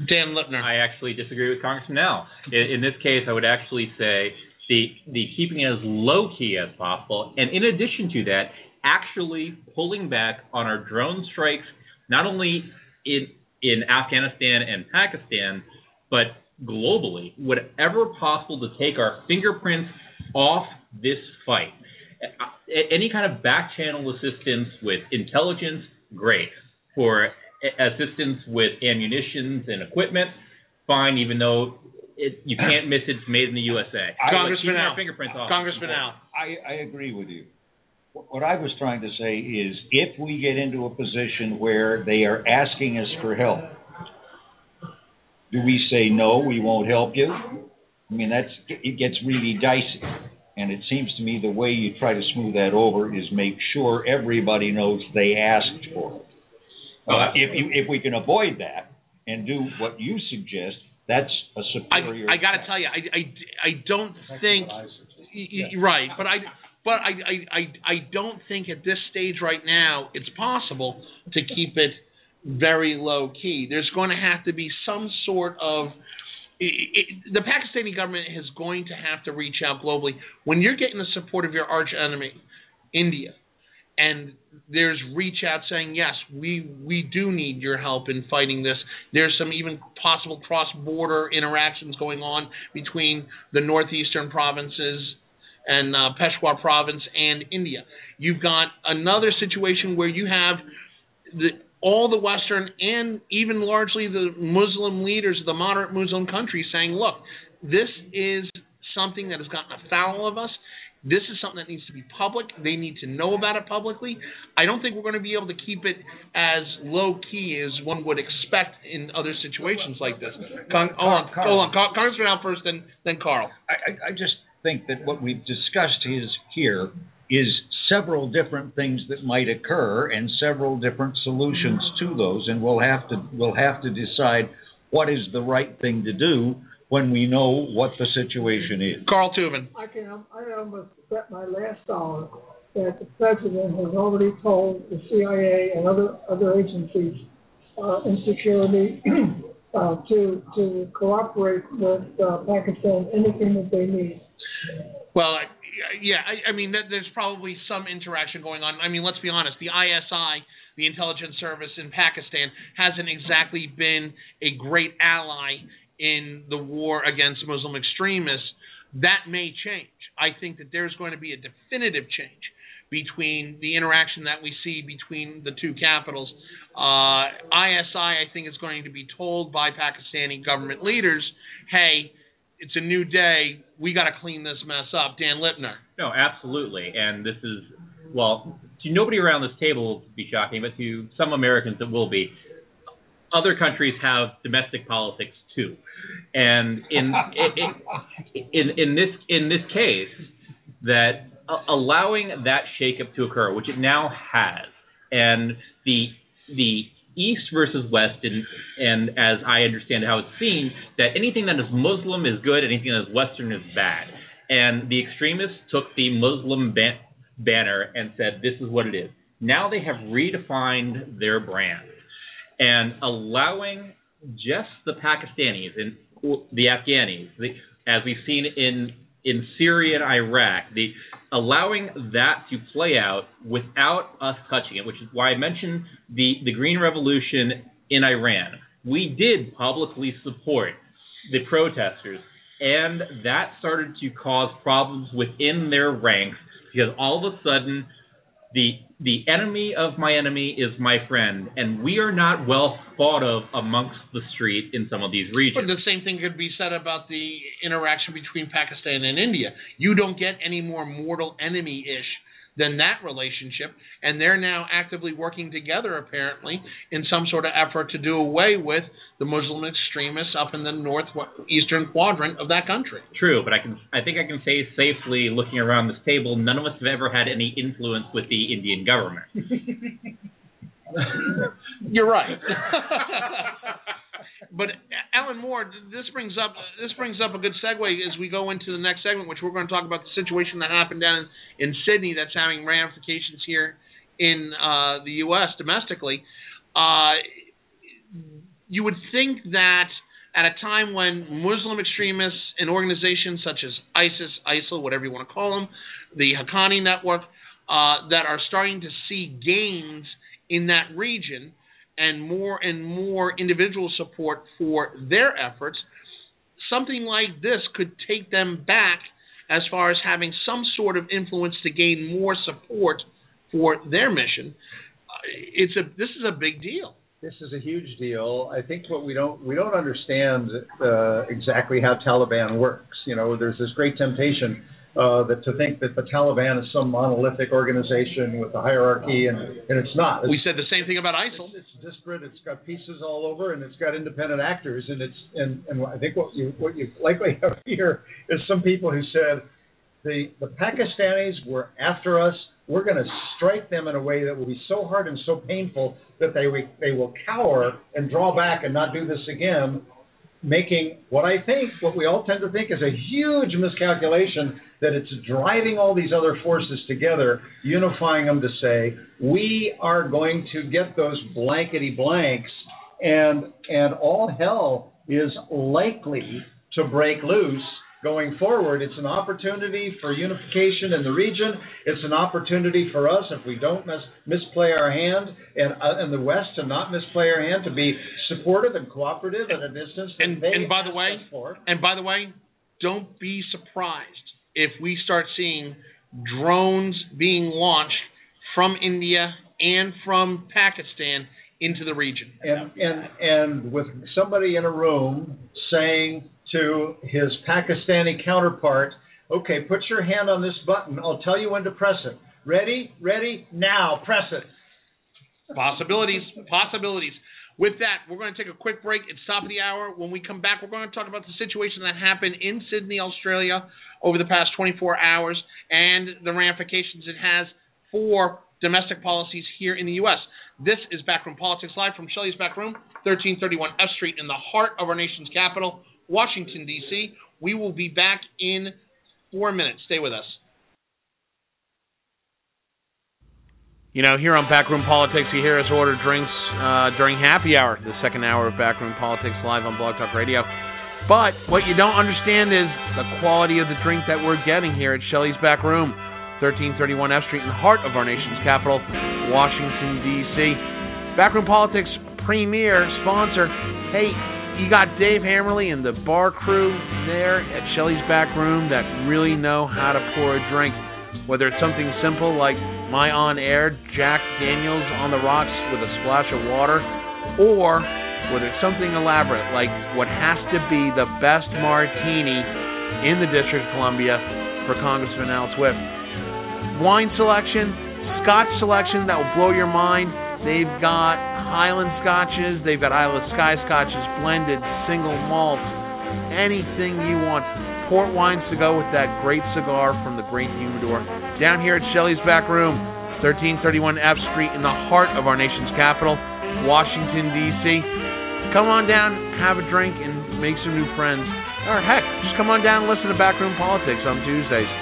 Dan Lipner. I actually disagree with Congressman Al. In, in this case, I would actually say the the keeping it as low key as possible, and in addition to that, actually pulling back on our drone strikes, not only in in Afghanistan and Pakistan, but globally, whatever possible to take our fingerprints off this fight. Any kind of back channel assistance with intelligence, great. For assistance with ammunitions and equipment, fine. Even though it, you can't miss it's made in the USA. Congressman our Al. fingerprints off. Congressman Al. I, I agree with you. What I was trying to say is if we get into a position where they are asking us for help, do we say, no, we won't help you? I mean, that's, it gets really dicey. And it seems to me the way you try to smooth that over is make sure everybody knows they asked for it. Uh, if if we can avoid that and do what you suggest, that's a superior. I got to tell you, I, I, I don't think y- y- right, but I but I, I I I don't think at this stage right now it's possible to keep it very low key. There's going to have to be some sort of i i the Pakistani government is going to have to reach out globally when you're getting the support of your arch enemy, India, and there's reach out saying yes, we we do need your help in fighting this. There's some even possible cross border interactions going on between the northeastern provinces and uh, Peshawar province and India. You've got another situation where you have the all the Western and even largely the Muslim leaders of the moderate Muslim countries saying, look, this is something that has gotten afoul of us. This is something that needs to be public. They need to know about it publicly. I don't think we're going to be able to keep it as low key as one would expect in other situations like this. Con- hold on, hold on. Con- Congressman Al first, then then Carl. I, I, I just think that what we've discussed is here is several different things that might occur and several different solutions to those, and we'll have to we'll have to decide what is the right thing to do when we know what the situation is. Carl Tubin. I can, I almost bet my last dollar that the president has already told the CIA and other, other agencies, uh, in security, uh, to, to cooperate with, uh, Pakistan, anything that they need. Well, yeah, I, I mean, there's probably some interaction going on. I mean, let's be honest. The ISI, the intelligence service in Pakistan, hasn't exactly been a great ally in the war against Muslim extremists. That may change. I think that there's going to be a definitive change between the interaction that we see between the two capitals. Uh, ISI, I think, is going to be told by Pakistani government leaders, hey, it's a new day. We got to clean this mess up. Dan Lipner. No, absolutely. And this is, well, to nobody around this table will be shocking, but to some Americans it will be. Other countries have domestic politics too, and in in in, in this in this case, that allowing that shakeup to occur, which it now has, and the the East versus West, and and as I understand how it's seen, that anything that is Muslim is good, anything that is Western is bad. And the extremists took the Muslim ban- banner and said, "This is what it is." Now they have redefined their brand and allowing just the Pakistanis and the Afghanis, the, as we've seen in in Syria and Iraq, the allowing that to play out without us touching it, which is why I mentioned the the Green Revolution in Iran. We did publicly support the protesters, and that started to cause problems within their ranks because all of a sudden the the enemy of my enemy is my friend, and we are not well thought of amongst the street in some of these But regions. the same thing could be said about the interaction between Pakistan and India. You don't get any more mortal enemy ish than that relationship, and they're now actively working together, apparently, in some sort of effort to do away with the Muslim extremists up in the northeastern quadrant of that country. True, but I can I think I can say safely, looking around this table, none of us have ever had any influence with the Indian government. You're right. but Alan Moore, this brings up this brings up a good segue as we go into the next segment, which we're going to talk about the situation that happened down in, in Sydney that's having ramifications here in uh, the U.S. domestically. Uh, you would think that at a time when Muslim extremists and organizations such as ISIS, ISIL, whatever you want to call them, the Haqqani Network, uh, that are starting to see gains in that region and more and more individual support for their efforts, something like this could take them back as far as having some sort of influence to gain more support for their mission. Uh, it's a this is a big deal. This is a huge deal. I think what we don't we don't understand uh, exactly how Taliban works. You know, there's this great temptation uh, that to think that the Taliban is some monolithic organization with a hierarchy, and, and it's not. It's, we said the same thing about ISIL. It's, it's disparate. It's got pieces all over, and it's got independent actors. And it's and, and I think what you what you likely have here is some people who said the the Pakistanis were after us. We're going to strike them in a way that will be so hard and so painful that they they will cower and draw back and not do this again making what I think, what we all tend to think is a huge miscalculation that it's driving all these other forces together, unifying them to say, we are going to get those blankety blanks and and all hell is likely to break loose going forward. It's an opportunity for unification in the region. It's an opportunity for us, if we don't mis- misplay our hand, and uh, in the West to not misplay our hand, to be supportive and cooperative at a distance. And, and by the way, and by the way, don't be surprised if we start seeing drones being launched from India and from Pakistan into the region. And and and with somebody in a room saying to his Pakistani counterpart, okay, put your hand on this button. I'll tell you when to press it. Ready? Ready? Now, press it. Possibilities, possibilities. With that, we're going to take a quick break. It's top of the hour. When we come back, we're going to talk about the situation that happened in Sydney, Australia over the past 24 hours and the ramifications it has for domestic policies here in the U.S. This is Backroom Politics Live from Shelley's Backroom, 1331 F Street in the heart of our nation's capital. Washington, D.C. We will be back in four minutes. Stay with us. You know, here on Backroom Politics, you hear us order drinks uh, during happy hour, the second hour of Backroom Politics live on Blog Talk Radio. But what you don't understand is the quality of the drink that we're getting here at Shelley's Back Room, 1331 F Street, in the heart of our nation's capital, Washington, D.C. Backroom Politics premier sponsor. Hey, you got Dave Hammerly and the bar crew there at Shelley's Back Room that really know how to pour a drink. Whether it's something simple like my on air Jack Daniels on the rocks with a splash of water, or whether it's something elaborate like what has to be the best martini in the District of Columbia for Congressman Al Swift. Wine selection, scotch selection that will blow your mind. They've got Highland scotches. They've got Isle of Skye scotches, blended, single malt, anything you want. Port wines to go with that great cigar from the Great Humidor. Down here at Shelley's Back Room, 1331 F Street, in the heart of our nation's capital, Washington, D.C. Come on down, have a drink, and make some new friends. Or heck, just come on down and listen to Backroom Politics on Tuesdays.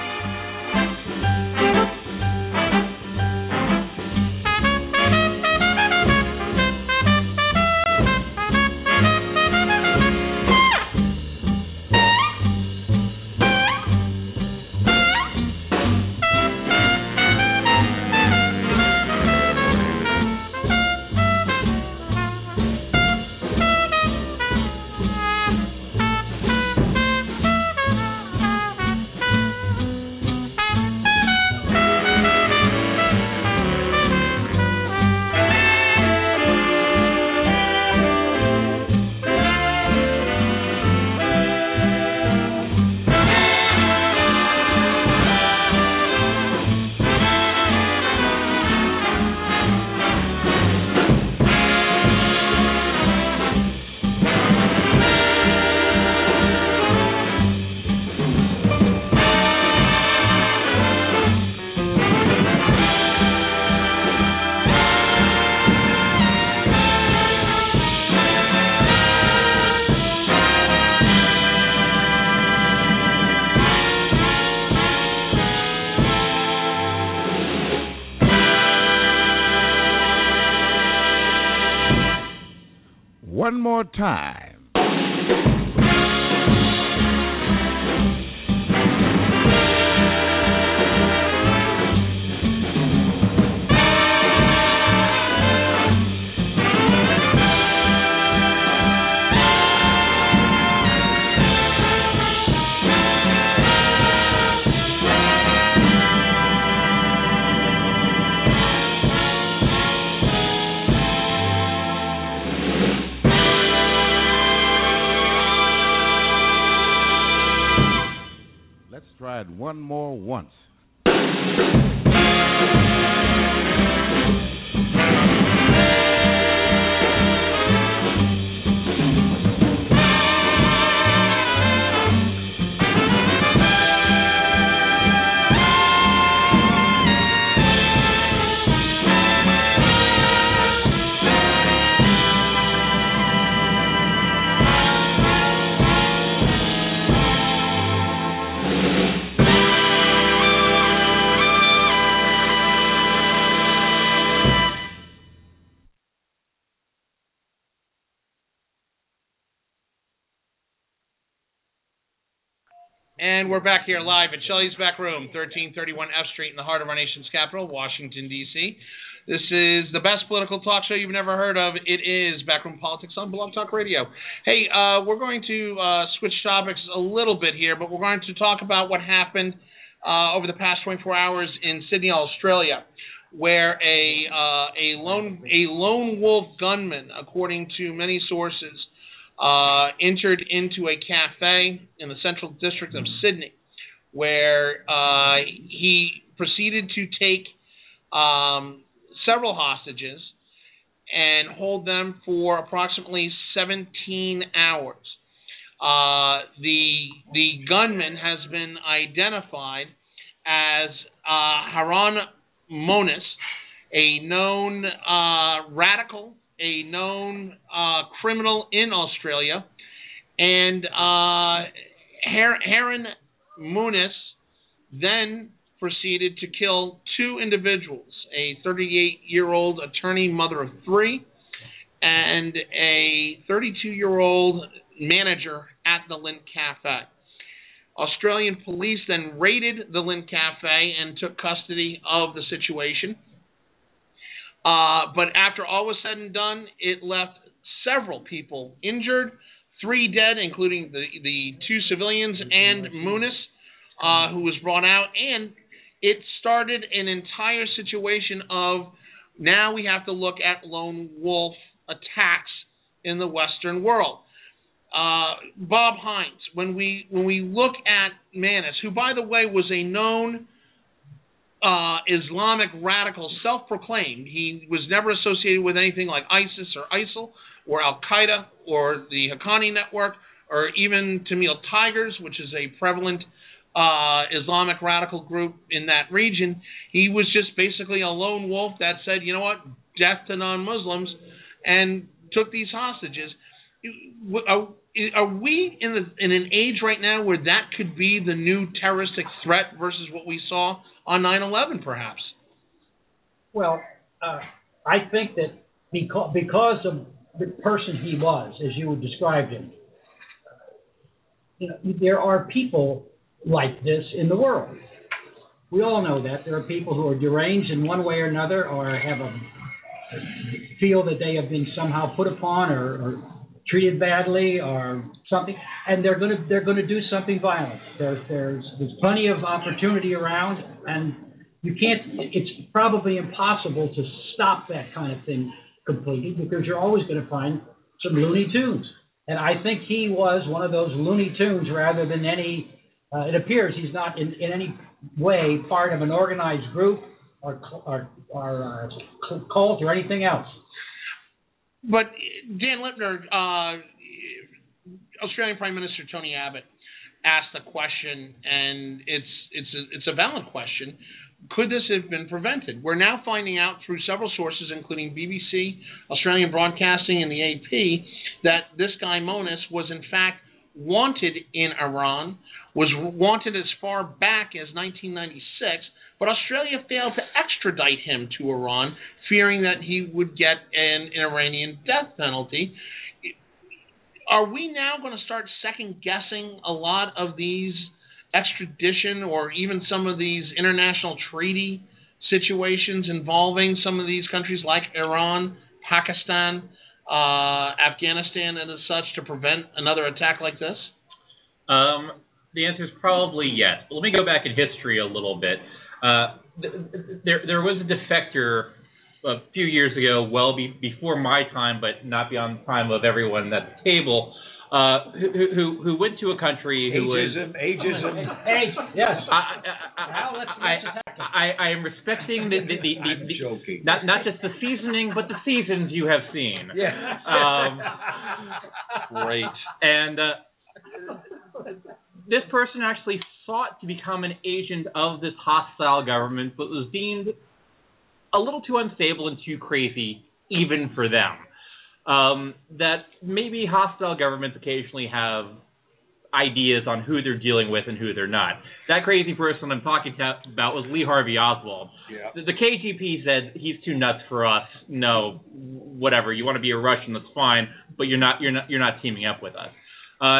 One And we're back here live at Shelley's Back Room, 1331 F Street in the heart of our nation's capital, Washington, D.C. This is the best political talk show you've never heard of. It is Backroom Politics on Blog Talk Radio. Hey, uh, we're going to uh, switch topics a little bit here, but we're going to talk about what happened uh, over the past 24 hours in Sydney, Australia, where a uh, a lone a lone wolf gunman, according to many sources, uh, entered into a cafe in the central district of Sydney, where uh, he proceeded to take um, several hostages and hold them for approximately 17 hours. Uh, the the gunman has been identified as uh, Haron Monis, a known uh, radical a known uh, criminal in Australia, and uh, Her- Heron Muniz then proceeded to kill two individuals: a 38-year-old attorney, mother of three, and a 32-year-old manager at the Lindt Cafe. Australian police then raided the Lindt Cafe and took custody of the situation. Uh, but after all was said and done, it left several people injured, three dead, including the the two civilians and Muniz, uh, who was brought out, and it started an entire situation of now we have to look at lone wolf attacks in the Western world. Uh, Bob Hines, when we when we look at Manis, who by the way was a known uh, Islamic radical, self-proclaimed. He was never associated with anything like ISIS or ISIL or Al Qaeda or the Haqqani Network or even Tamil Tigers, which is a prevalent uh, Islamic radical group in that region. He was just basically a lone wolf that said, you know what, death to non-Muslims, and took these hostages. Are, are we in the in an age right now where that could be the new terroristic threat versus what we saw on 9/11, perhaps? Well, uh, I think that because because of the person he was, as you described him, you know, there are people like this in the world. We all know that there are people who are deranged in one way or another, or have a feel that they have been somehow put upon or, or treated badly or something, and they're going to they're going to do something violent. There's there's there's plenty of opportunity around, and you can't. It's probably impossible to stop that kind of thing completely because you're always going to find some Looney Tunes. And I think he was one of those Looney Tunes rather than any. Uh, it appears he's not in, in any way part of an organized group or or, or uh, cult or anything else. But Dan Lipner, uh, Australian Prime Minister Tony Abbott asked a question, and it's it's a, it's a valid question. Could this have been prevented? We're now finding out through several sources, including BBC, Australian Broadcasting, and the AP, that this guy Monis was in fact wanted in Iran, was wanted as far back as 1996, but Australia failed to extradite him to Iran, fearing that he would get an, an Iranian death penalty. Are we now going to start second guessing a lot of these extradition or even some of these international treaty situations involving some of these countries like Iran, Pakistan, uh, Afghanistan, and as such to prevent another attack like this? Um, the answer is probably yes. But let me go back in history a little bit. Uh, th- th- there, there was a defector a few years ago, well be, before my time, but not beyond the time of everyone at the table, uh, who, who who went to a country who was Ageism, ageism. Hey, yes. I, I, Now let's- I, let's attack him. I, I am respecting the, the, the, the, I'm the joking. not not just the seasoning, but the seasons you have seen. Yeah. Um, Great. And uh, this person actually sought to become an agent of this hostile government, but was deemed a little too unstable and too crazy, even for them. Um, that maybe hostile governments occasionally have ideas on who they're dealing with and who they're not. That crazy person I'm talking to about was Lee Harvey Oswald. Yeah. The, the KGB said he's too nuts for us. No, whatever. You want to be a Russian, that's fine, but you're not. You're not. You're not teaming up with us. Uh,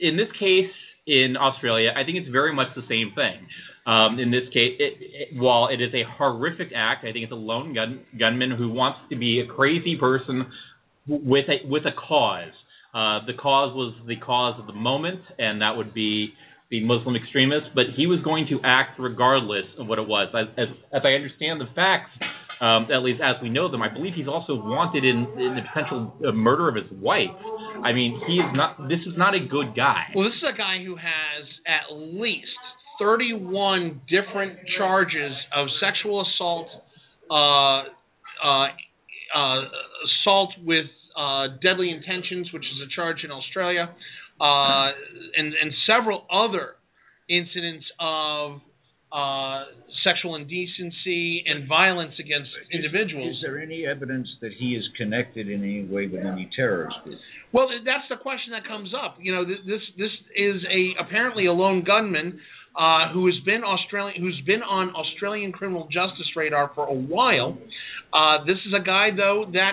in this case, in Australia, I think it's very much the same thing. Um, in this case, it, it, while it is a horrific act, I think it's a lone gun, gunman who wants to be a crazy person with a with a cause. Uh, the cause was the cause of the moment, and that would be the Muslim extremists. But he was going to act regardless of what it was. As, as, as I understand the facts, um, at least as we know them, I believe he's also wanted in, in the potential uh, murder of his wife. I mean, he is not. This is not a good guy. Well, this is a guy who has at least 31 different charges of sexual assault, uh, uh, uh, assault with uh, deadly intentions, which is a charge in Australia, uh, and, and several other incidents of uh, sexual indecency and violence against individuals. Is there any evidence that he is connected in any way with any terrorist group? Well, that's the question that comes up. You know, this this is a apparently a lone gunman uh, who has been Australian, who's been on Australian criminal justice radar for a while. Uh, this is a guy though that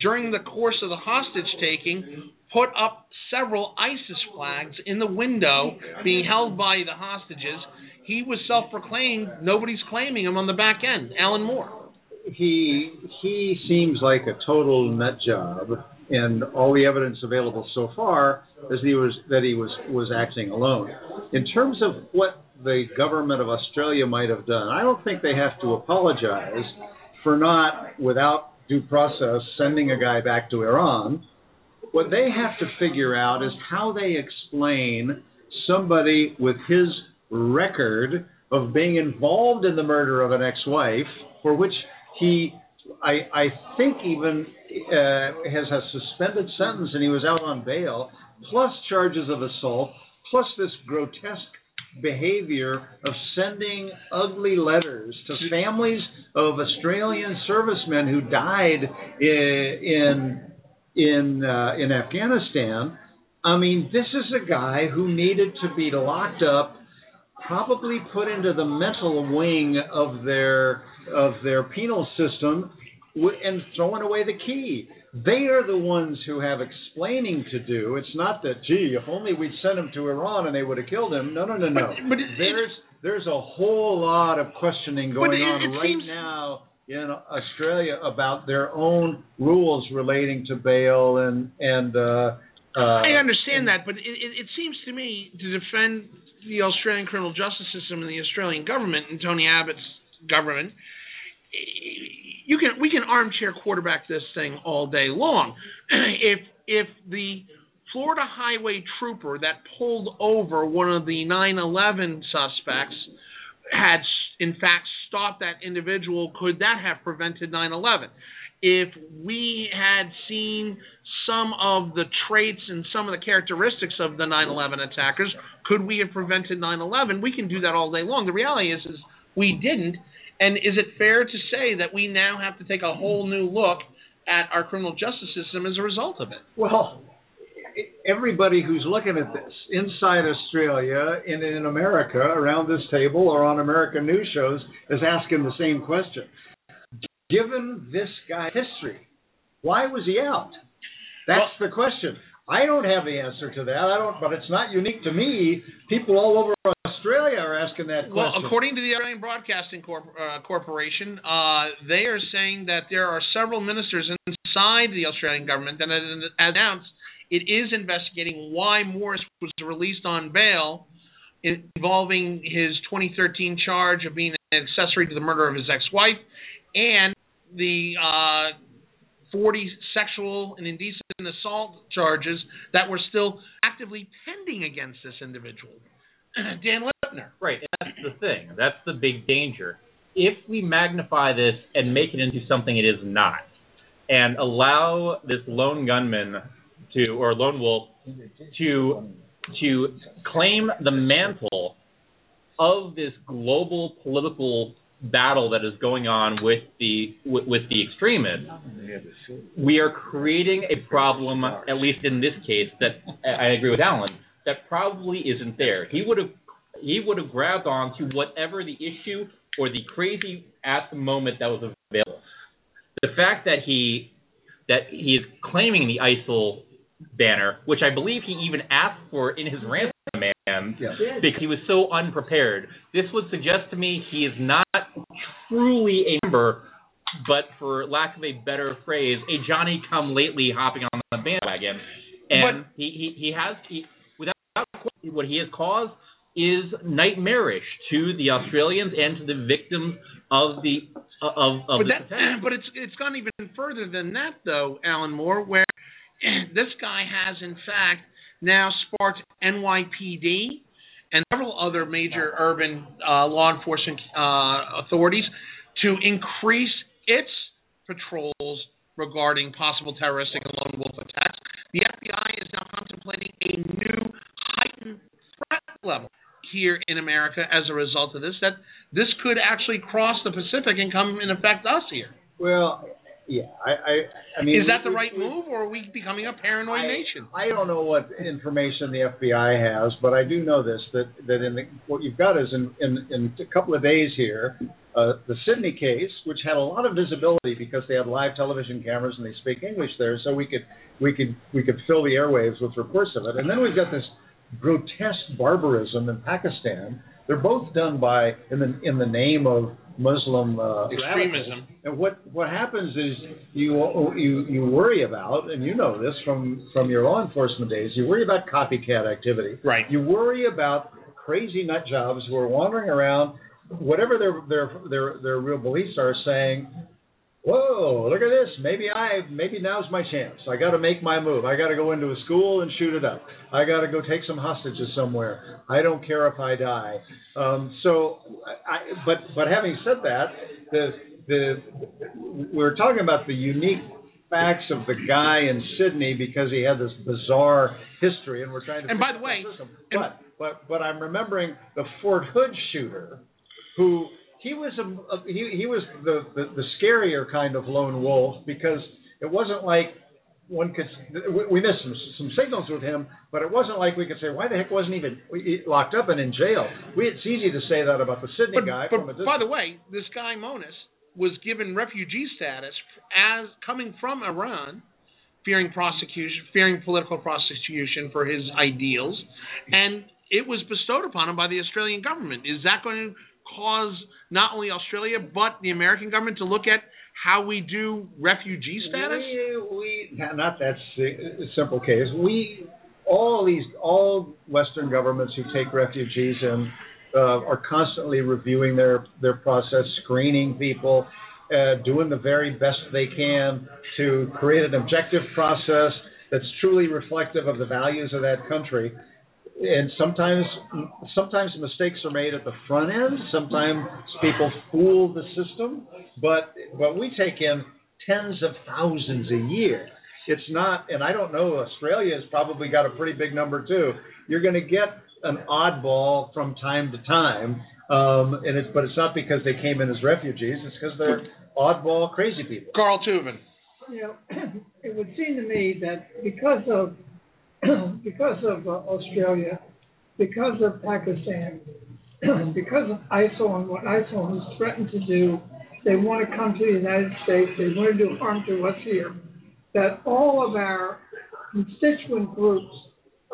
during the course of the hostage taking put up several ISIS flags in the window being held by the hostages. He was self-proclaimed. Nobody's claiming him on the back end. Alan Moore. he he seems like a total nut job, and all the evidence available so far is that he was that he was was acting alone. In terms of what the government of Australia might have done, I don't think they have to apologize for not, without due process, sending a guy back to Iran. What they have to figure out is how they explain somebody with his record of being involved in the murder of an ex-wife, for which he, I, I think, even uh, has a suspended sentence and he was out on bail, plus charges of assault, plus this grotesque behavior of sending ugly letters to families of Australian servicemen who died in in uh, in Afghanistan. I mean, this is a guy who needed to be locked up, probably put into the mental wing of their of their penal system, and throwing away the key. They are the ones who have explaining to do. It's not that, gee, if only we'd sent him to Iran and they would have killed him. No, no, no, no. But- but it- there's there's a whole lot of questioning going it- on it right seems- now in Australia about their own rules relating to bail and and. Uh, uh, I understand that, but it, it seems to me to defend the Australian criminal justice system and the Australian government and Tony Abbott's government, you can we can armchair quarterback this thing all day long. if if the Florida highway trooper that pulled over one of the 9/11 suspects had in fact stopped that individual, could that have prevented 9/11? If we had seen some of the traits and some of the characteristics of the 9/11 attackers, could we have prevented 9/11? We can do that all day long. The reality is, is we didn't. And is it fair to say that we now have to take a whole new look at our criminal justice system as a result of it? Well, everybody who's looking at this inside Australia and in America around this table or on American news shows is asking the same question. Given this guy's history, why was he out? That's the question. I don't have the answer to that. I don't, but it's not unique to me. People all over Australia are asking that question. Well, according to the Australian Broadcasting Corp- uh, Corporation, uh, they are saying that there are several ministers inside the Australian government that have announced it is investigating why Morris was released on bail involving his 2013 charge of being an accessory to the murder of his ex-wife and the uh, 40 sexual and indecent assault charges that were still actively pending against this individual. Dan Lipner. Right, that's the thing. That's the big danger. If we magnify this and make it into something it is not, and allow this lone gunman to or lone wolf to to claim the mantle of this global political battle that is going on with the with, with the extremists, we are creating a problem, at least in this case, that I agree with Alan, that probably isn't there. He would have he would have grabbed on to whatever the issue or the crazy at the moment that was available. The fact that he that he is claiming the ISIL banner, which I believe he even asked for in his ransom man Yeah. because he was so unprepared. This would suggest to me he is not truly a member, but for lack of a better phrase, a Johnny come lately hopping on the bandwagon. And he, he, he has he without question, what he has caused is nightmarish to the Australians and to the victims of the of of but the that, but it's it's gone even further than that, though, Alan Moore, where this guy has in fact now sparked NYPD and several other major urban uh, law enforcement uh, authorities to increase its patrols regarding possible terroristic and lone wolf attacks. The FBI is now contemplating a new heightened threat level here in America as a result of this. That this could actually cross the Pacific and come and affect us here. Well, yeah, I, I, I mean, Is that the right we- move, or are we becoming a paranoid I- nation? I don't know what information the FBI has, but I do know this that that in the, what you've got is in, in in a couple of days here, uh, the Sydney case, which had a lot of visibility because they had live television cameras and they speak English there, so we could we could we could fill the airwaves with reports of it, and then we've got this grotesque barbarism in Pakistan. They're both done by in the in the name of Muslim uh, Extremism. and what what happens is you you you worry about, and you know this from from your law enforcement days. You worry about copycat activity. Right. You worry about crazy nut jobs who are wandering around, whatever their their their their real beliefs are, saying, "Whoa, look at this! Maybe I maybe now's my chance. I got to make my move. I got to go into a school and shoot it up. I got to go take some hostages somewhere. I don't care if I die." Um, so, I, but but having said that, the the we're talking about the unique facts of the guy in Sydney because he had this bizarre history, and we're trying to. And by the way, but but but I'm remembering the Fort Hood shooter, who he was a, a he he was the, the the scarier kind of lone wolf because it wasn't like one could we- missed some some signals with him, but it wasn't like we could say why the heck wasn't he even locked up and in jail. We it's easy to say that about the Sydney But, guy but from a distance. by the way, this guy Monis was given refugee status as coming from Iran, fearing prosecution, fearing political prosecution for his ideals, and it was bestowed upon him by the Australian government. Is that going to cause not only Australia but the American government to look at how we do refugee status? We, we not that simple case. We all these all Western governments who take refugees in uh, are constantly reviewing their their process, screening people, uh, doing the very best they can to create an objective process that's truly reflective of the values of that country. And sometimes, sometimes mistakes are made at the front end. Sometimes people fool the system, but but we take in tens of thousands a year. It's not, and I don't know. Australia has probably got a pretty big number too. You're going to get an oddball from time to time, um, and it's but it's not because they came in as refugees. It's because they're oddball crazy people. Carl Tubin. you know, it would seem to me that because of because of uh, Australia, because of Pakistan, because of ISIL and what ISIL has threatened to do, they want to come to the United States. They want to do harm to us here. That all of our constituent groups,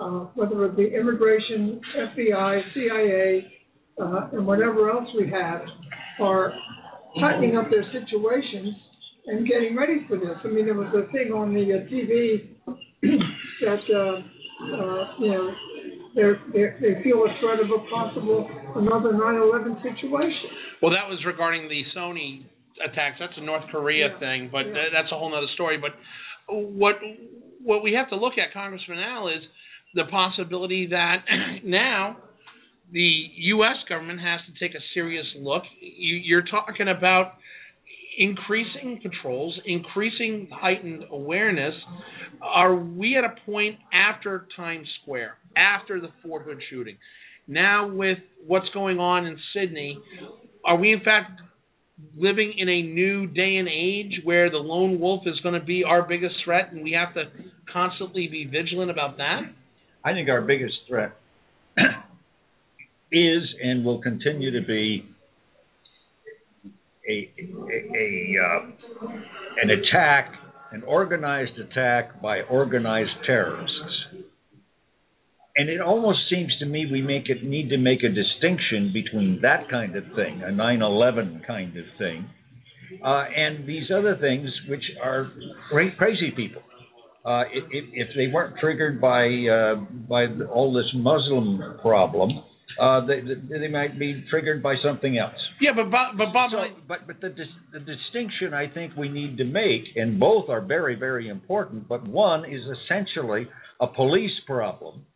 uh, whether it be immigration, FBI, CIA, uh, and whatever else we have, are tightening up their situations and getting ready for this. I mean, there was a thing on the uh, TV that, uh, uh, you know, they're, they're, they feel a threat of a possible another 9/11 situation. Well, that was regarding the Sony attacks. That's a North Korea Yeah. thing, but Yeah. tha- that's a whole other story. But what what we have to look at, Congressman Al, is the possibility that now the U.S. government has to take a serious look. You, you're talking about increasing patrols, increasing heightened awareness. Are we at a point after Times Square, after the Fort Hood shooting, now with what's going on in Sydney, are we in fact living in a new day and age where the lone wolf is going to be our biggest threat and we have to constantly be vigilant about that? I think our biggest threat is and will continue to be a, a, a uh, an attack, an organized attack by organized terrorists. And it almost seems to me we make it need to make a distinction between that kind of thing, a 9/11 kind of thing, uh, and these other things which are crazy people. Uh, if, if they weren't triggered by uh, by all this Muslim problem, uh, they, they they might be triggered by something else. Yeah, but Bob, but Bob, So, but but the dis- the distinction I think we need to make, and both are very very important. But one is essentially a police problem,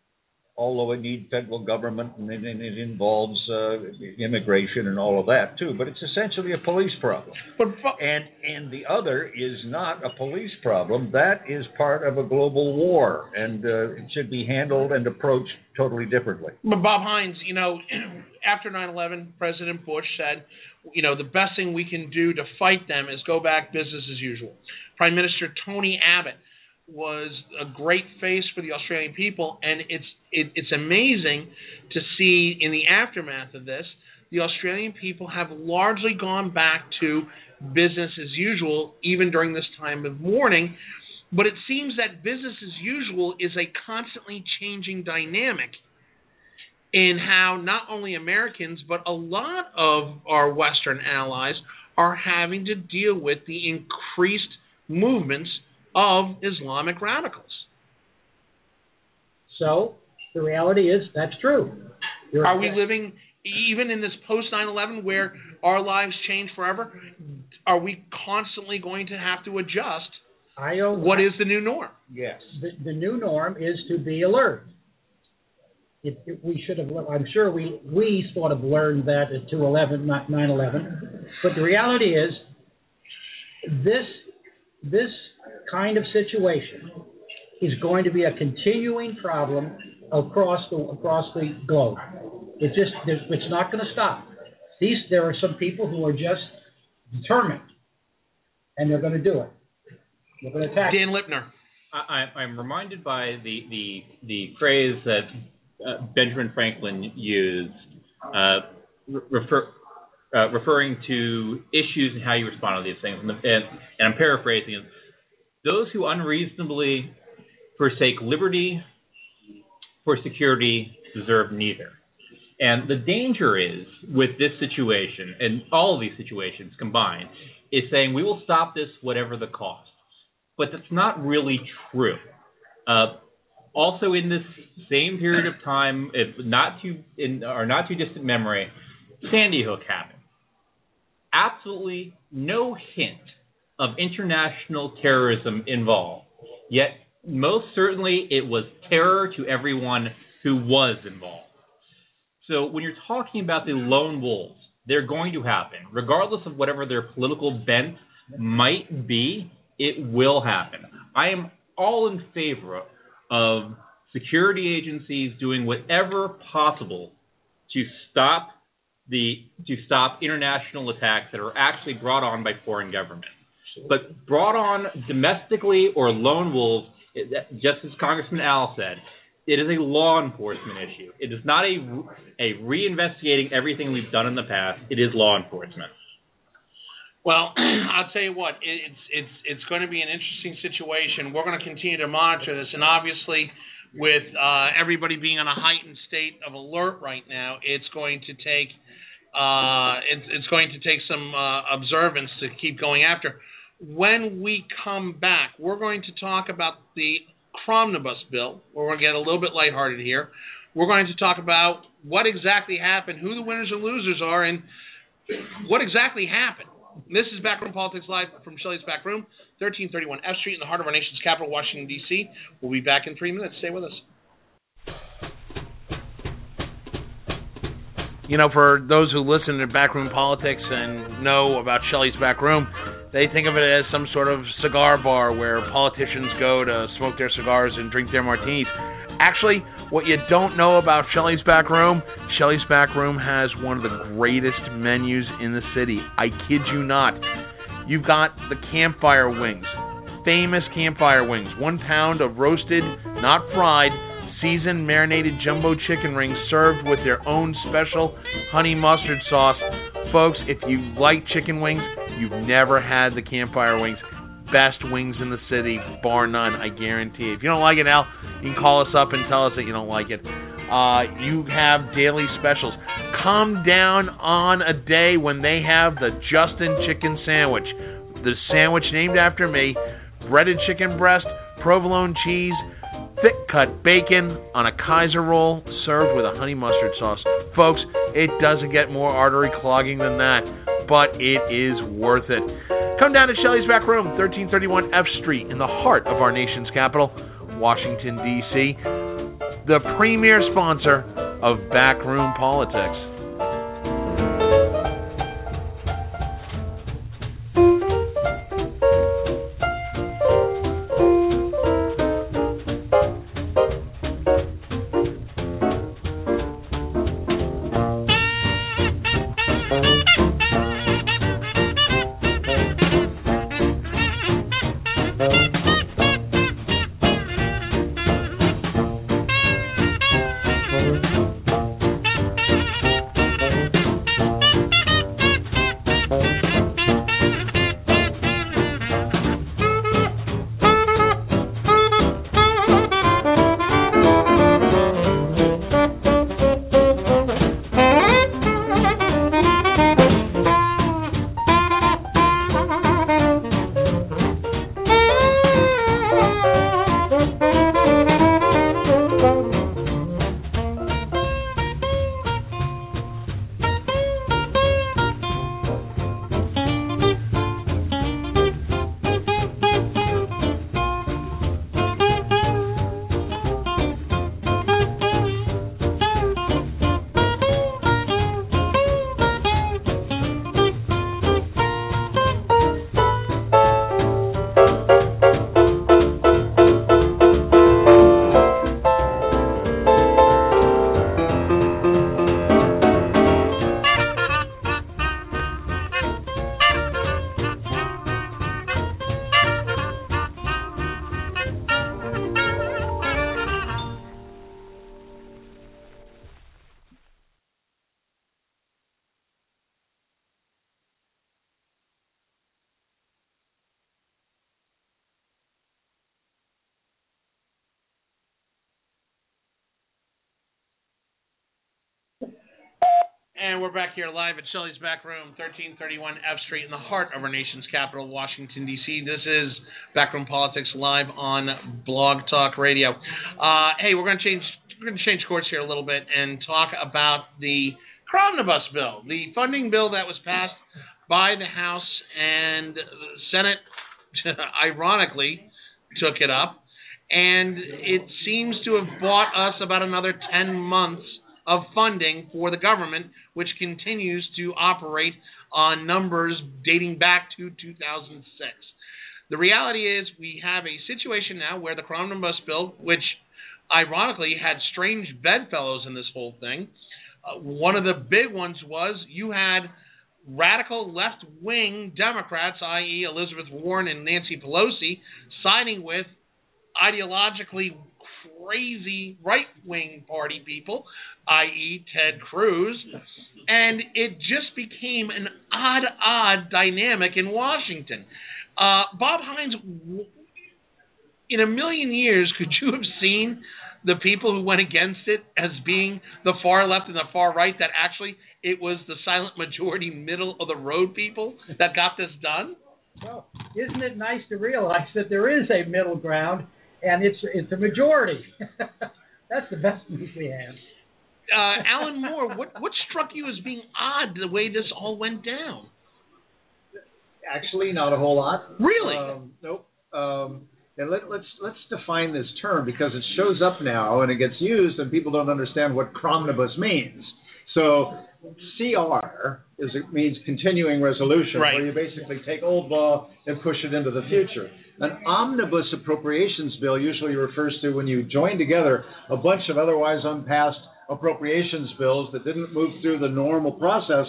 although it needs federal government and it, and it involves uh, immigration and all of that too. But it's essentially a police problem. but And and the other is not a police problem. That is part of a global war, and uh, it should be handled and approached totally differently. But Bob Hines, you know, after 9/11, President Bush said, you know, the best thing we can do to fight them is go back business as usual. Prime Minister Tony Abbott was a great face for the Australian people, and it's it, it's amazing to see in the aftermath of this, the Australian people have largely gone back to business as usual, even during this time of mourning. But it seems that business as usual is a constantly changing dynamic in how not only Americans but a lot of our Western allies are having to deal with the increased movements of Islamic radicals. So the reality is that's true. You're- Are we living even in this post 9/11 where our lives change forever? Are we constantly going to have to adjust? I don't. What is the new norm? Yes. the, the new norm is to be alert. It, it, we should have. I'm sure we we sort of learned that at 211, 9/11. But the reality is, this this kind of situation is going to be a continuing problem across the across the globe. It just it's not going to stop. These there are some people who are just determined, and they're going to do it. They're going to attack. Dan Lipner. I, I- I'm reminded by the the the phrase that uh, Benjamin Franklin used, uh, refer, uh, referring to issues and how you respond to these things. And, the, and, and I'm paraphrasing it. Those who unreasonably forsake liberty for security deserve neither. And the danger is with this situation and all of these situations combined is saying we will stop this whatever the cost. But that's not really true. Uh, also, in this same period of time, if not too in or not too distant memory, Sandy Hook happened. Absolutely no hint of international terrorism involved. Yet, most certainly, it was terror to everyone who was involved. So, when you're talking about the lone wolves, they're going to happen, regardless of whatever their political bent might be. It will happen. I am all in favor of security agencies doing whatever possible to stop the to stop international attacks that are actually brought on by foreign governments. But brought on domestically or lone wolves, just as Congressman Al said, it is a law enforcement issue. It is not a a reinvestigating everything we've done in the past. It is law enforcement. Well, I'll tell you what, it's it's it's going to be an interesting situation. We're going to continue to monitor this, and obviously, with uh, everybody being on a heightened state of alert right now, it's going to take uh, it's it's going to take some uh, observance to keep going after. When we come back, we're going to talk about the Cromnibus bill. We're going to get a little bit lighthearted here. We're going to talk about what exactly happened, who the winners and losers are, and what exactly happened. This is Backroom Politics Live from Shelley's Back Room, 1331 F Street in the heart of our nation's capital, Washington, D.C. We'll be back in three minutes. Stay with us. You know, for those who listen to Backroom Politics and know about Shelley's Back Room, they think of it as some sort of cigar bar where politicians go to smoke their cigars and drink their martinis. Actually, what you don't know about Shelley's Back Room, Shelley's Back Room has one of the greatest menus in the city. I kid you not. You've got the campfire wings, famous campfire wings, one pound of roasted, not fried, seasoned marinated jumbo chicken rings served with their own special honey mustard sauce. Folks, if you like chicken wings, you've never had the campfire wings. Best wings in the city, bar none, I guarantee. If you don't like it, Al, you can call us up and tell us that you don't like it. Uh, you have daily specials. Come down on a day when they have the Justin Chicken Sandwich, the sandwich named after me, breaded chicken breast, provolone cheese, thick cut bacon on a Kaiser roll served with a honey mustard sauce. Folks, it doesn't get more artery clogging than that, but it is worth it. Come down to Shelley's Back Room, 1331 F Street, in the heart of our nation's capital, Washington, D.C., the premier sponsor of Backroom Politics. Live at Shelley's Back Room, 1331 F Street, in the heart of our nation's capital, Washington, D.C. This is Backroom Politics live on Blog Talk Radio. Uh, hey, we're going to change we're going to change course here a little bit and talk about the Cromnibus bill, the funding bill that was passed by the House and the Senate, ironically, took it up, and it seems to have bought us about another 10 months of funding for the government, which continues to operate on numbers dating back to 2006. The reality is, we have a situation now where the Cromnibus bill, which ironically had strange bedfellows in this whole thing, uh, one of the big ones was you had radical left wing Democrats, i.e., Elizabeth Warren and Nancy Pelosi, siding with ideologically crazy right wing party people i.e., Ted Cruz, and it just became an odd, odd dynamic in Washington. Uh, Bob Hines, in a million years, could you have seen the people who went against it as being the far left and the far right? That actually it was the silent majority, middle of the road people that got this done. Well, isn't it nice to realize that there is a middle ground, and it's it's a majority. That's the best news we have. Uh, Alan Moore, what what struck you as being odd the way this all went down? Actually, not a whole lot. Really? Um, nope. Um, and let, let's let's define this term because it shows up now and it gets used and people don't understand what cromnibus means. So CR is it means continuing resolution, Right. where you basically take old law and push it into the future. An omnibus appropriations bill usually refers to when you join together a bunch of otherwise unpassed appropriations bills that didn't move through the normal process,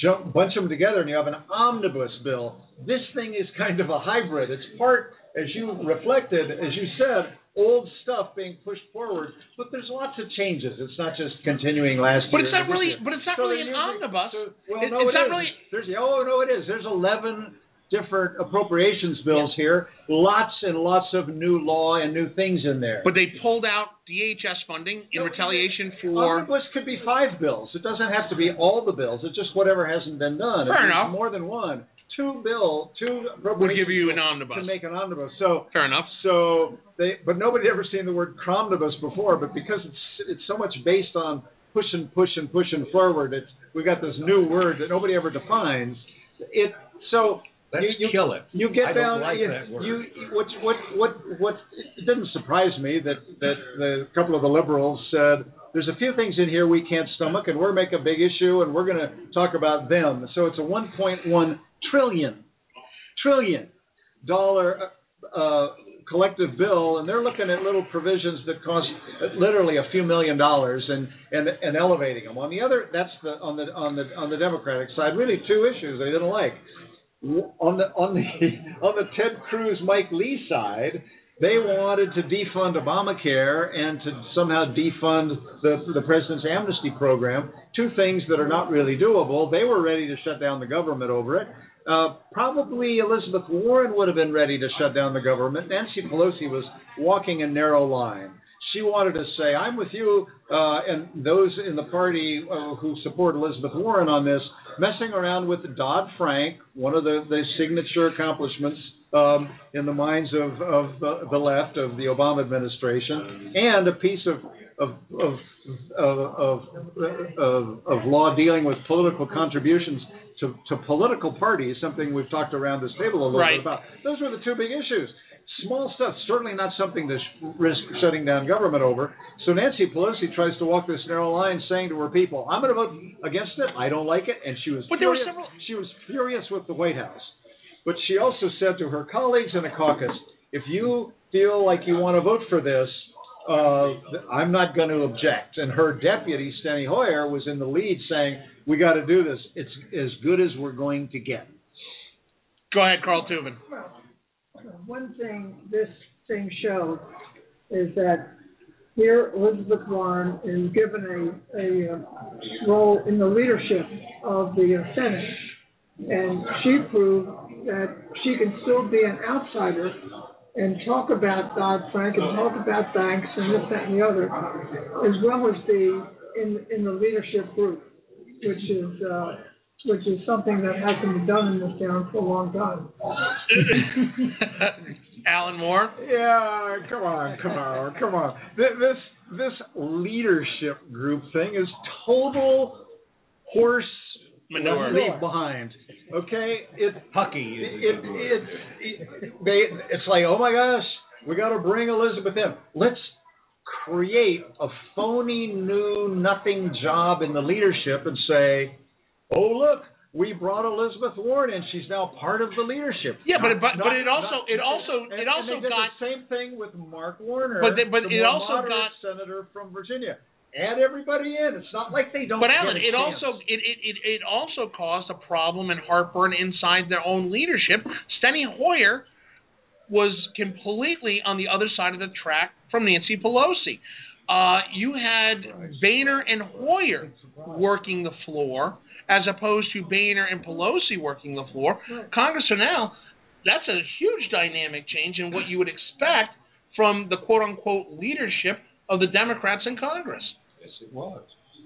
jump, bunch them together, and you have an omnibus bill. This thing is kind of a hybrid. It's part, as you reflected, as you said, old stuff being pushed forward, but there's lots of changes. It's not just continuing last But year. it's not really. year. But it's not So really an omnibus. so- well, It- no, it's it not is. really. There's oh no, it is. There's 11 different appropriations bills here. Lots and lots of new law and new things in there. But they pulled out DHS funding in No, retaliation for. Omnibus could be five bills. It doesn't have to be all the bills. It's just whatever hasn't been done. Fair enough. More than one. Two bill, two Would give you an omnibus. Can make an omnibus. So Fair enough. so they, but nobody ever seen the word cromnibus before. But because it's it's so much based on pushing, pushing, pushing forward, it's we got this new word that nobody ever defines. It so Let's you, you, kill it. you get I don't down. like you, that word. you what what what what? It didn't surprise me that that the couple of the liberals said there's a few things in here we can't stomach, and we're making a big issue, and we're going to talk about them. So it's a 1.1 trillion trillion dollar uh, uh, collective bill, and they're looking at little provisions that cost literally a few million dollars, and and and elevating them. On the other, that's the on the on the on the Democratic side, really two issues they didn't like. On the on the on the Ted Cruz Mike Lee side, they wanted to defund Obamacare and to somehow defund the the president's amnesty program. Two things that are not really doable. They were ready to shut down the government over it. Uh, probably Elizabeth Warren would have been ready to shut down the government. Nancy Pelosi was walking a narrow line. She wanted to say, "I'm with you," uh, and those in the party uh, who support Elizabeth Warren on this, messing around with Dodd Frank, one of the, the signature accomplishments um, in the minds of, of the, the left of the Obama administration, and a piece of of of of, of, of, of law dealing with political contributions to, to political parties, something we've talked around this table a little Right. bit about. Those were the two big issues. Small stuff, certainly not something to risk shutting down government over. So Nancy Pelosi tries to walk this narrow line, saying to her people, "I'm going to vote against it. I don't like it." And she was But there were furious. several- She was furious with the White House. But she also said to her colleagues in the caucus, "If you feel like you want to vote for this, uh, I'm not going to object." And her deputy, Steny Hoyer, was in the lead, saying, "We got to do this. It's as good as we're going to get." Go ahead, Carl Tubin. Well, one thing this thing showed is that here Elizabeth Warren is given a, a uh, role in the leadership of the Senate. And she proved that she can still be an outsider and talk about Dodd-Frank and talk about banks and this, that, and the other, as well as be in, in the leadership group, which is, uh, which is something that hasn't been done in this town for a long time. Alan Moore. Yeah, come on, come on, come on. This this leadership group thing is total horse Manure. leave behind. Okay, it Hucky it, is it, it, it they it's like oh my gosh, we got to bring Elizabeth in. Let's create a phony new nothing job in the leadership and say, oh look. We brought Elizabeth Warren in. She's now part of the leadership. Yeah, but it- Not- but- but it also- not- it also- and- it and also they did got- the same thing with Mark Warner. But they- but the it also got- senator from Virginia. Add everybody in. It's not like they don't. But Alan, a it chance. also it, it, it, it also caused a problem and heartburn inside their own leadership. Steny Hoyer was completely on the other side of the track from Nancy Pelosi. uh, you had Boehner and Hoyer working the floor, as opposed to Boehner and Pelosi working the floor. Congress are now that's a huge dynamic change in what you would expect from the quote unquote leadership of the Democrats in Congress. Yes, it was.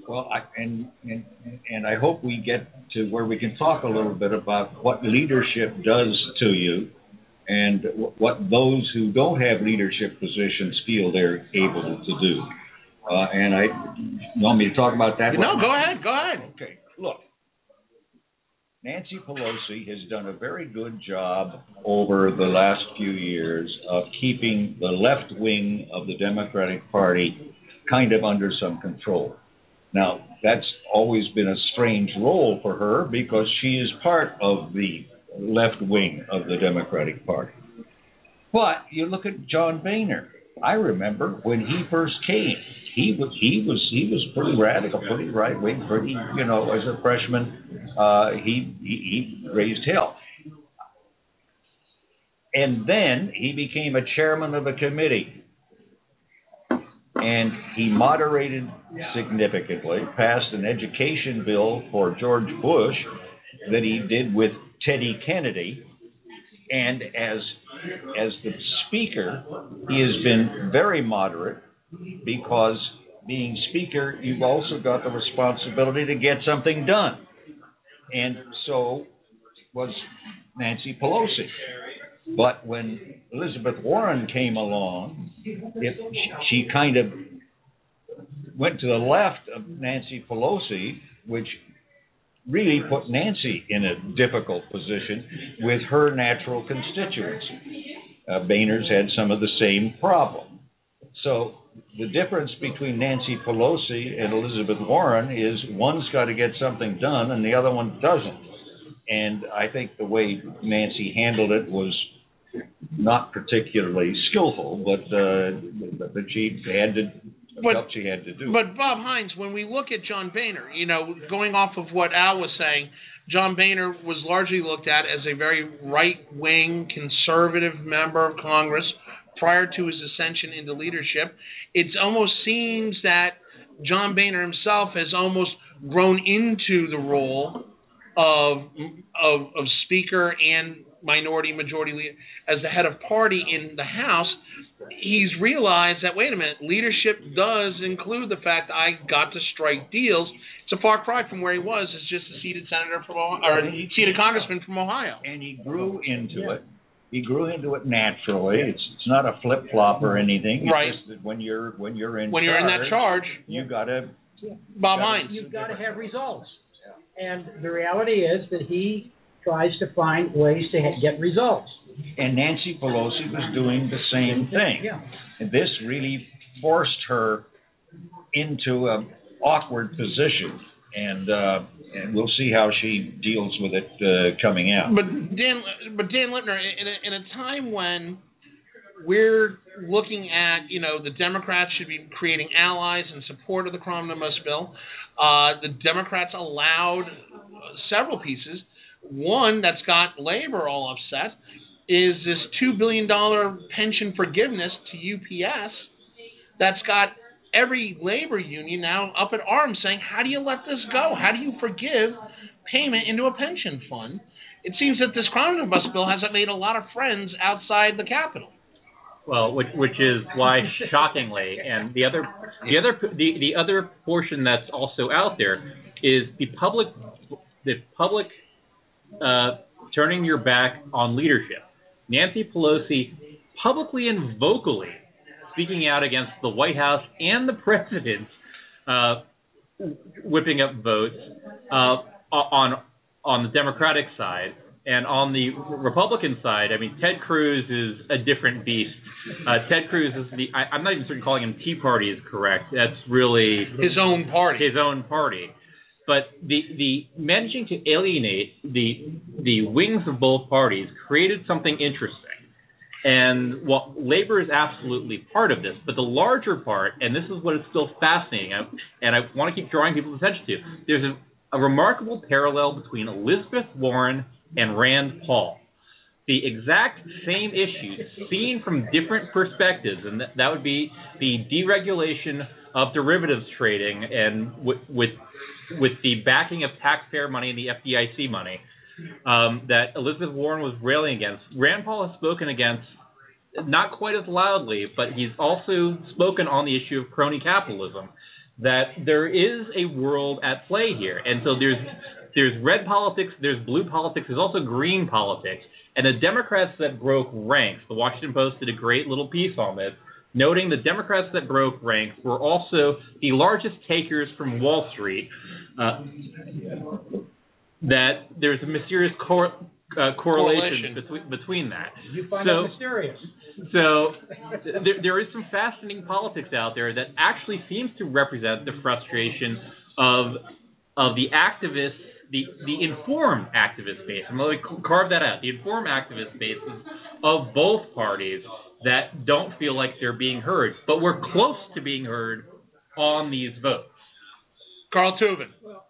Well, I, and, and and I hope we get to where we can talk a little bit about what leadership does to you, and wh- what those who don't have leadership positions feel they're able to do. Uh, and I you want me to talk about that? No, go ahead, go ahead. Okay, look. Nancy Pelosi has done a very good job over the last few years of keeping the left wing of the Democratic Party kind of under some control. Now, that's always been a strange role for her because she is part of the left wing of the Democratic Party. But you look at John Boehner. I remember when he first came, he was he was he was pretty radical, pretty right wing, pretty you know as a freshman, uh, he, he he raised hell. And then he became a chairman of a committee and he moderated significantly, passed an education bill for George Bush that he did with Teddy Kennedy, and as as the speaker, he has been very moderate because being speaker, you've also got the responsibility to get something done, and so was Nancy Pelosi. But when Elizabeth Warren came along, it, she kind of went to the left of Nancy Pelosi, which really put Nancy in a difficult position with her natural constituency. Uh, Boehner's had some of the same problem. So the difference between Nancy Pelosi and Elizabeth Warren is one's got to get something done and the other one doesn't. And I think the way Nancy handled it was not particularly skillful, but uh, but she had to But- she had to do. But Bob Hines, when we look at John Boehner, you know, going off of what Al was saying, John Boehner was largely looked at as a very right-wing conservative member of Congress prior to his ascension into leadership. It almost seems that John Boehner himself has almost grown into the role of of, of speaker and minority majority leader as the head of party in the House. He's realized that wait a minute, leadership does include the fact I got to strike deals. It's a far cry from where he was as just a seated senator from Ohio, or a seated congressman from Ohio. and he grew into it. He grew into it naturally. It's it's not a flip flop or anything. It's Right. just that when you're when you're in When you're in that charge, you gotta Bob Hines. You've got to have results. And the reality is that he tries to find ways to get results. and Nancy Pelosi was doing the same thing. Yeah. And this really forced her into an awkward position. And uh, and we'll see how she deals with it uh, coming out. But Dan, but Dan Lipner, in a, in a time when we're looking at, you know, the Democrats should be creating allies in support of the Omnibus bill. Uh, the Democrats allowed several pieces. One that's got labor all upset is this two billion dollar pension forgiveness to UPS. That's got every labor union now up at arms saying, "How do you let this go? How do you forgive payment into a pension fund?" It seems that this omnibus bill hasn't made a lot of friends outside the Capitol. Well, which which is why shockingly, and the other the other the the other portion that's also out there is the public the public uh, turning your back on leadership. Nancy Pelosi publicly and vocally speaking out against the White House and the president uh, whipping up votes uh, on on the Democratic side. And on the Republican side, I mean, Ted Cruz is a different beast. Uh, Ted Cruz is the, I, I'm not even certain calling him Tea Party is correct. That's really His own party. his own party. But the the managing to alienate the the wings of both parties created something interesting. And well, labor is absolutely part of this, but the larger part, and this is what is still fascinating, I, and I want to keep drawing people's attention to. There's a, a remarkable parallel between Elizabeth Warren and Rand Paul. the exact same issues seen from different perspectives, and that, that would be the deregulation of derivatives trading and with with the backing of taxpayer money and the FDIC money um, that Elizabeth Warren was railing against. Rand Paul has spoken against not quite as loudly, but he's also spoken on the issue of crony capitalism. That there is a world at play here, and so there's there's red politics, there's blue politics, there's also green politics. And the Democrats that broke ranks, the Washington Post did a great little piece on this, noting the Democrats that broke ranks were also the largest takers from Wall Street. Uh, that there's a mysterious cor- uh, correlation, Correlation. Between, between that. You find So- it mysterious. So there, there is some fascinating politics out there that actually seems to represent the frustration of of the activists, the the informed activist base. I'm going to carve that out. The informed activist bases of both parties that don't feel like they're being heard, but we're close to being heard on these votes. Carl Tubin. Well,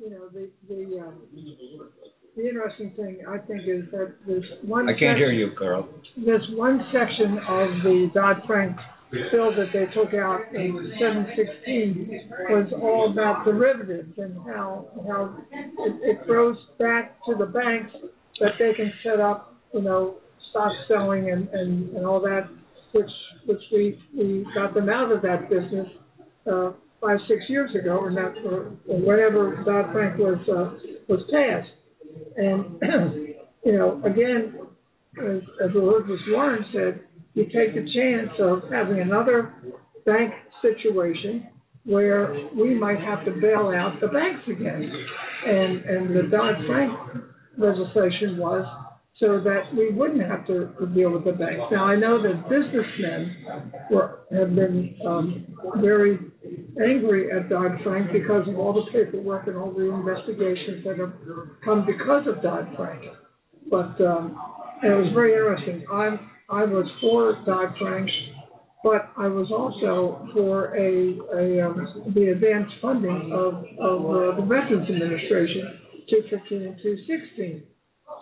you know, the, the, um, the interesting thing, I think, is that there's one. I can't hear section- you, Carl. There's one section of the Dodd-Frank bill that they took out in seven sixteen was all about derivatives and how, how it, it throws back to the banks that they can set up, you know, stock selling and, and, and all that, which, which we, we got them out of that business, uh, five, six years ago, or not, or or whenever Dodd-Frank was, uh, was passed. And, you know, again, as, as Elizabeth Warren said, you take the chance of having another bank situation where we might have to bail out the banks again. And, and the Dodd-Frank legislation was so that we wouldn't have to, to deal with the banks. Now, I know that businessmen were, have been, um, very angry at Dodd-Frank because of all the paperwork and all the investigations that have come because of Dodd-Frank. But, um, and it was very interesting. I'm, I was for Dodd-Frank, but I was also for a, a, um, the advanced funding of, of uh, the Veterans Administration, two fifteen and two sixteen.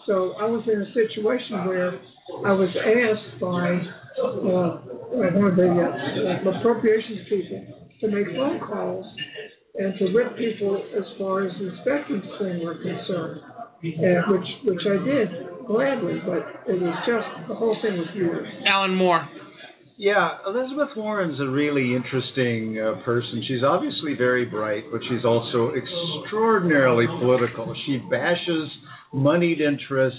So I was in a situation where I was asked by, uh, one of the uh, appropriations people to make phone calls and to rip people as far as the spectrum thing were concerned, and which, which I did gladly, but it was just, the whole thing was weird. Alan Moore. Yeah, Elizabeth Warren's a really interesting uh, person. She's obviously very bright, but she's also extraordinarily political. She bashes moneyed interests.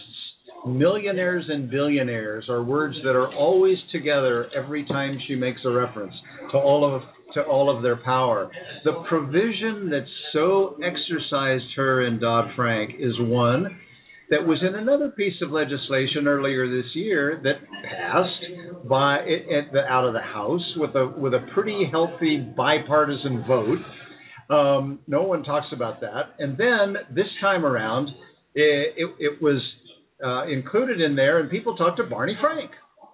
Millionaires and billionaires are words that are always together every time she makes a reference to all of to all of their power. The provision that so exercised her in Dodd Frank is one that was in another piece of legislation earlier this year that passed by it, the, out of the House with a with a pretty healthy bipartisan vote. Um, no one talks about that. And then this time around, it, it, it was uh, included in there, and people talked to Barney Frank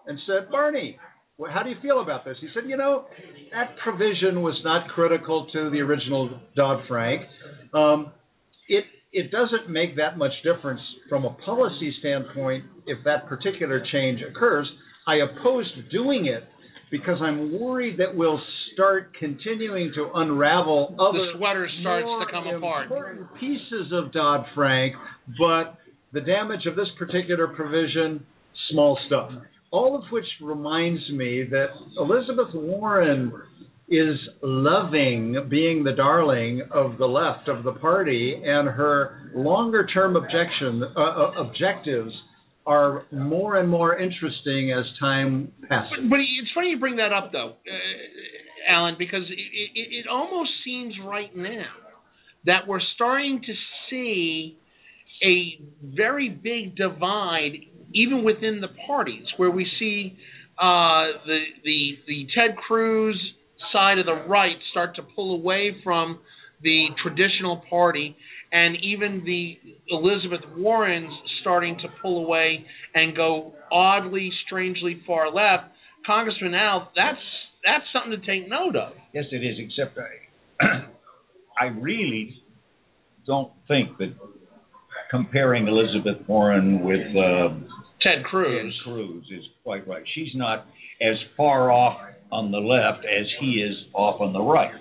and said, Barney, well, how do you feel about this? He said, you know, that provision was not critical to the original Dodd Frank. Um, it it doesn't make that much difference from a policy standpoint if that particular change occurs. I opposed doing it because I'm worried that we'll start continuing to unravel other The sweater starts to come apart. important pieces of Dodd Frank, but the damage of this particular provision, small stuff. All of which reminds me that Elizabeth Warren is loving being the darling of the left of the party, and her longer term objection uh, uh, objectives are more and more interesting as time passes. But, but it's funny you bring that up, though, uh, Alan, because it, it, it almost seems right now that we're starting to see a very big divide, even within the parties, where we see uh, the the the Ted Cruz side of the right start to pull away from the traditional party, and even the Elizabeth Warrens starting to pull away and go oddly, strangely far left. Congressman Al, that's that's something to take note of. Yes, it is. Except I, I really don't think that comparing Elizabeth Warren with uh, Ted Cruz. Ted Cruz is quite right. She's not as far off on the left as he is off on the right,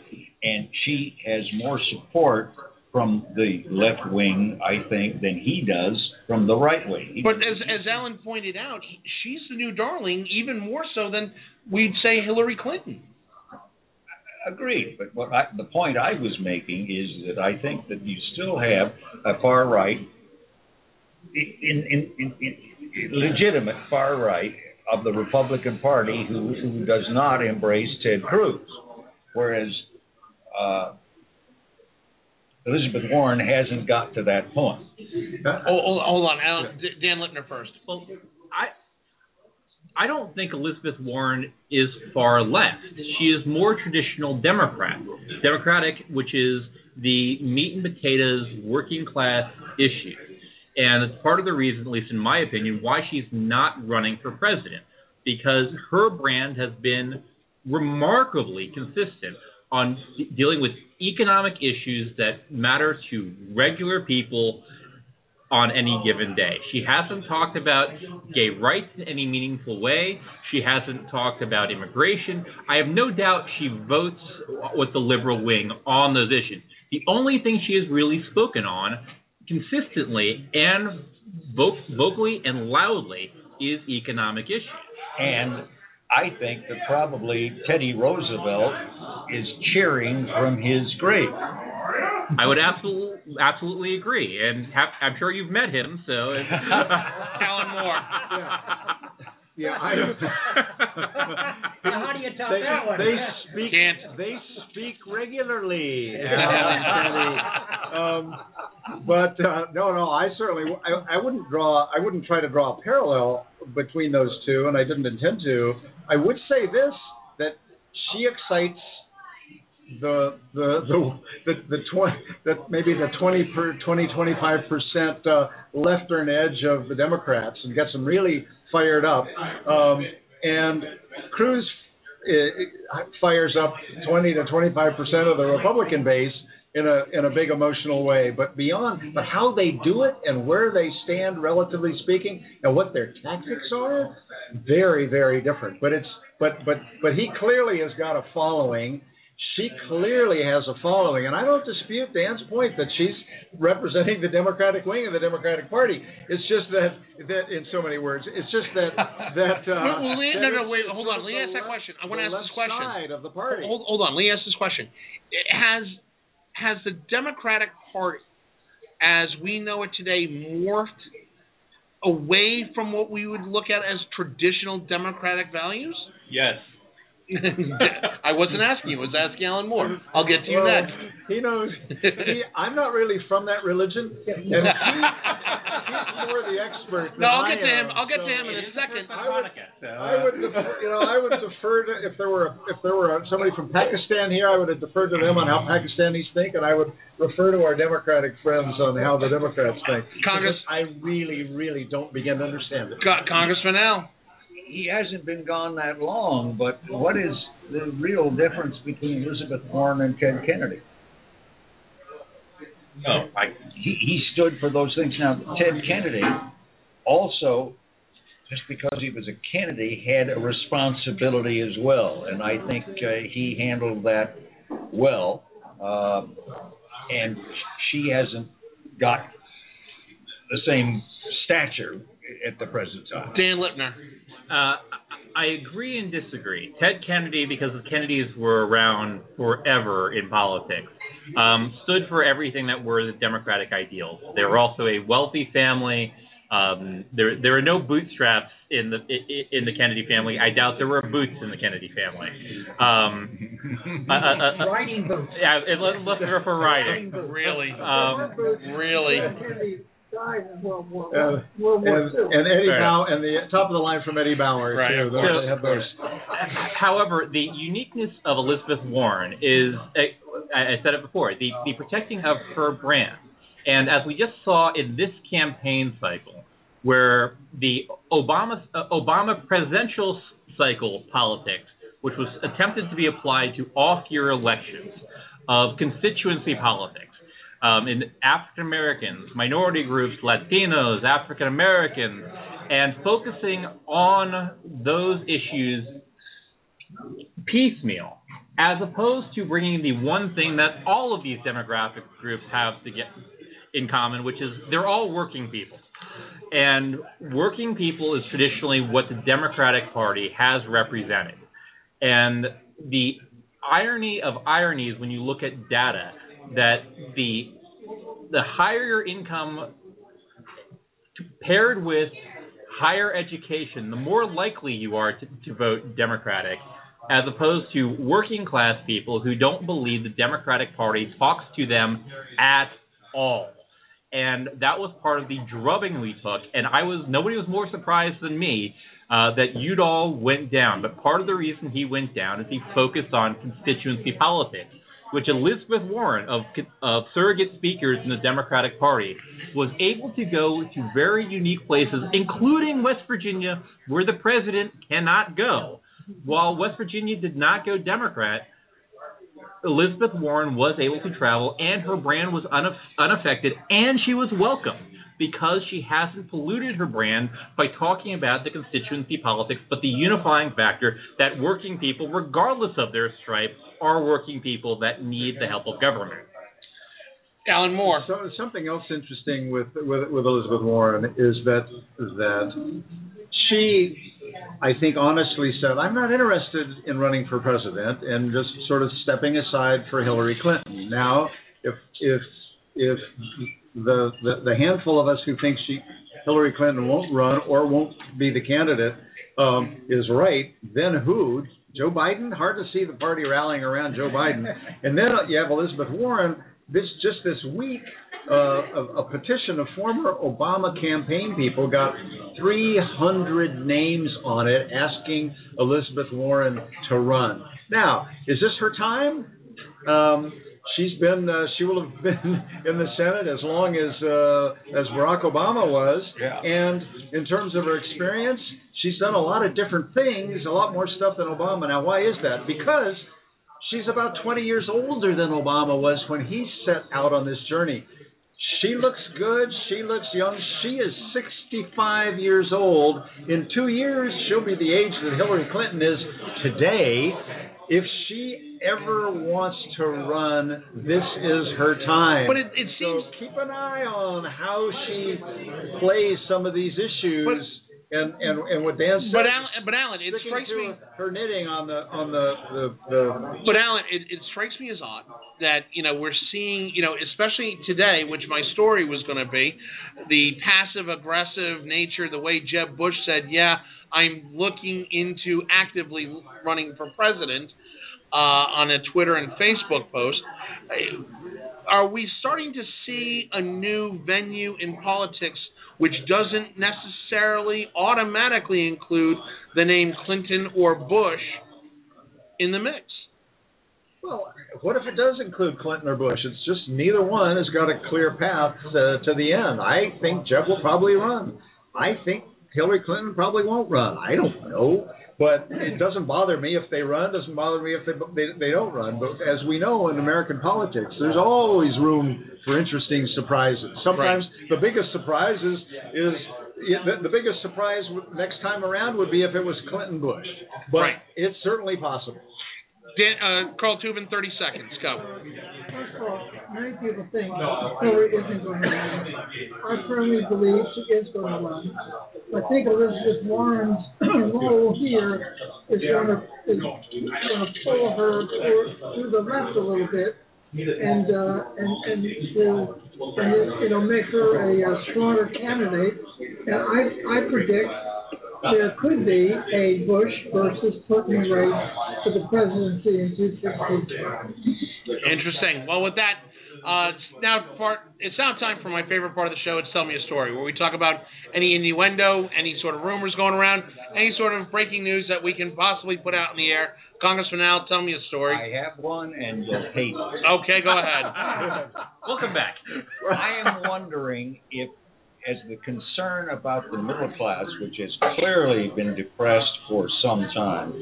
and she has more support from the left wing, I think, than he does from the right wing. But as as Alan pointed out, he, she's the new darling, even more so than we'd say Hillary Clinton. Agreed, but what I, the point I was making is that I think that you still have a far right, in, in, in, in legitimate far right of the Republican Party who who does not embrace Ted Cruz, whereas uh, Elizabeth Warren hasn't got to that point. Oh, hold, hold on, Alan, Dan Lipner first. Well, I I don't think Elizabeth Warren is far left. She is more traditional Democrat, Democratic, which is the meat and potatoes working class issue, and it's part of the reason, at least in my opinion, why she's not running for president, because her brand has been remarkably consistent on dealing with economic issues that matter to regular people on any given day. She hasn't talked about gay rights in any meaningful way. She hasn't talked about immigration. I have no doubt she votes with the liberal wing on those issues. The only thing she has really spoken on consistently and vo- vocally and loudly is economic issues. And I think that probably Teddy Roosevelt is cheering from his grave. I would absolutely absolutely agree, and have, I'm sure you've met him. So, it's, Alan Moore. Yeah, I. don't. How do you top they, that one? they speak. Can't. They speak regularly. Alan, um, but uh, no, no, I certainly, I, I wouldn't draw, I wouldn't try to draw a parallel between those two, and I didn't intend to. I would say this that she excites the the the the, the twenty that maybe the twenty per twenty twenty five percent uh, leftern edge of the Democrats and gets them really fired up. Um, and Cruz uh, fires up twenty to twenty five percent of the Republican base in a in a big emotional way. But beyond, but how they do it and where they stand, relatively speaking, and what their tactics are, very very different. But it's but but but he clearly has got a following she clearly has a following, and I don't dispute Dan's point that she's representing the Democratic wing of the Democratic Party. It's just that that in so many words, it's just that that. Uh, Well, well, Lee- that no, no, wait, hold on. Let me ask that question. I wanna ask this question. Side of the party. Hold, hold on. Let me ask this question. Has has the Democratic Party, as we know it today, morphed away from what we would look at as traditional Democratic values? Yes. I wasn't asking you. I was asking Alan Moore. I'll get to you Well, next. He knows. He, I'm not really from that religion, and he, he's more the expert. No, I'll I get to him. am, I'll get so- to him in a second. I would, I would, uh. defer, you know, I would defer to if there were a, if there were a, somebody from Pakistan here, I would have deferred to them on how Pakistanis think, and I would refer to our Democratic friends on how the Democrats think. Congress- I really, really don't begin to understand it. Co- Congressman Al. He hasn't been gone that long, but what is the real difference between Elizabeth Warren and Ted Kennedy? No, I he, he stood for those things. Now, Ted Kennedy also, just because he was a Kennedy, had a responsibility as well, and I think uh, he handled that well. Uh, and she hasn't got the same stature at the present time. Dan Lipner. Uh, I agree and disagree. Ted Kennedy, because the Kennedys were around forever in politics, um, stood for everything that were the Democratic ideals. They were also a wealthy family. Um, there, there are no bootstraps in the in the Kennedy family. I doubt there were boots in the Kennedy family. Um, uh, uh, uh, Riding boots. yeah, it- let, let's for riding. Really? Um, really? Kennedy died in World War Uh, One, World War and, Two. and Eddie Fair Bow and the top of the line from Eddie Bauer Right, too. of Those, course. they have those. However, the uniqueness of Elizabeth Warren is, I I said it before, the, the protecting of her brand. And as we just saw in this campaign cycle, where the Obama uh, Obama presidential cycle politics, which was attempted to be applied to off-year elections of constituency politics, um, in African Americans, minority groups, Latinos, African Americans, and focusing on those issues piecemeal, as opposed to bringing the one thing that all of these demographic groups have to get in common, which is they're all working people. And working people is traditionally what the Democratic Party has represented. And the irony of ironies when you look at data that the the higher your income paired with higher education, the more likely you are to, to vote Democratic, as opposed to working class people who don't believe the Democratic Party talks to them at all. And that was part of the drubbing we took. And I was nobody was more surprised than me uh, that Udall went down. But part of the reason he went down is he focused on constituency politics, which Elizabeth Warren of of surrogate speakers in the Democratic Party was able to go to very unique places, including West Virginia, where the president cannot go. While West Virginia did not go Democrat, Elizabeth Warren was able to travel, and her brand was unaff- unaffected, and she was welcome because she hasn't polluted her brand by talking about the constituency politics, but the unifying factor that working people, regardless of their stripe, are working people that need the help of government. Alan Moore. So something else interesting with, with with Elizabeth Warren is that that she, I think, honestly said, "I'm not interested in running for president," and just sort of stepping aside for Hillary Clinton. Now, if if if the the, the handful of us who think she Hillary Clinton won't run or won't be the candidate um, is right, then who? Joe Biden? Hard to see the party rallying around Joe Biden. And then you have Elizabeth Warren. This just this week, uh, a, a petition of former Obama campaign people got 300 names on it asking Elizabeth Warren to run. Now, is this her time? Um, she's been uh, she will have been in the Senate as long as uh, as Barack Obama was, Yeah. and in terms of her experience, she's done a lot of different things, a lot more stuff than Obama. Now, why is that? Because she's about 20 years older than Obama was when he set out on this journey. She looks good. She looks young. She is 65 years old. In two years, she'll be the age that Hillary Clinton is today. If she ever wants to run, this is her time. But it, it so seems keep an eye on how she plays some of these issues. and, and and what Dan said. But Alan, but Alan, it strikes me. her knitting on the on the the, the But Alan, it, it strikes me as odd that you know we're seeing you know especially today, which my story was going to be, the passive aggressive nature, the way Jeb Bush said, yeah, I'm looking into actively running for president uh, on a Twitter and Facebook post. Uh, Are we starting to see a new venue in politics? Which doesn't necessarily automatically include the name Clinton or Bush in the mix. Well, what if it does include Clinton or Bush? It's just neither one has got a clear path to, to the end. I think Jeb will probably run. I think Hillary Clinton probably won't run. I don't know, but it doesn't bother me if they run. It doesn't bother me if they they, they don't run. But as we know in American politics, there's always room for interesting surprises. Sometimes the biggest surprise is is the, the biggest surprise next time around would be if it was Clinton Bush, but Right. it's certainly possible. Dan, uh, Carl Tubin, 30 seconds. Go. First of all, many people think Hillary isn't going to run. I firmly believe she is going to run. I think Elizabeth Warren's role here is going to is going to pull her to, the left a little bit, and uh, and and to and you know make her a, uh stronger candidate. And I I predict there could be a Bush versus Clinton race for the presidency in 2016. Interesting. Well, with that, uh, it's now part. It's now time for my favorite part of the show. It's tell me a story, where we talk about any innuendo, any sort of rumors going around, any sort of breaking news that we can possibly put out in the air. Congressman Al, tell me a story. I have one and you'll hate it. Okay, go ahead. Welcome back. I am wondering if, as the concern about the middle class, which has clearly been depressed for some time,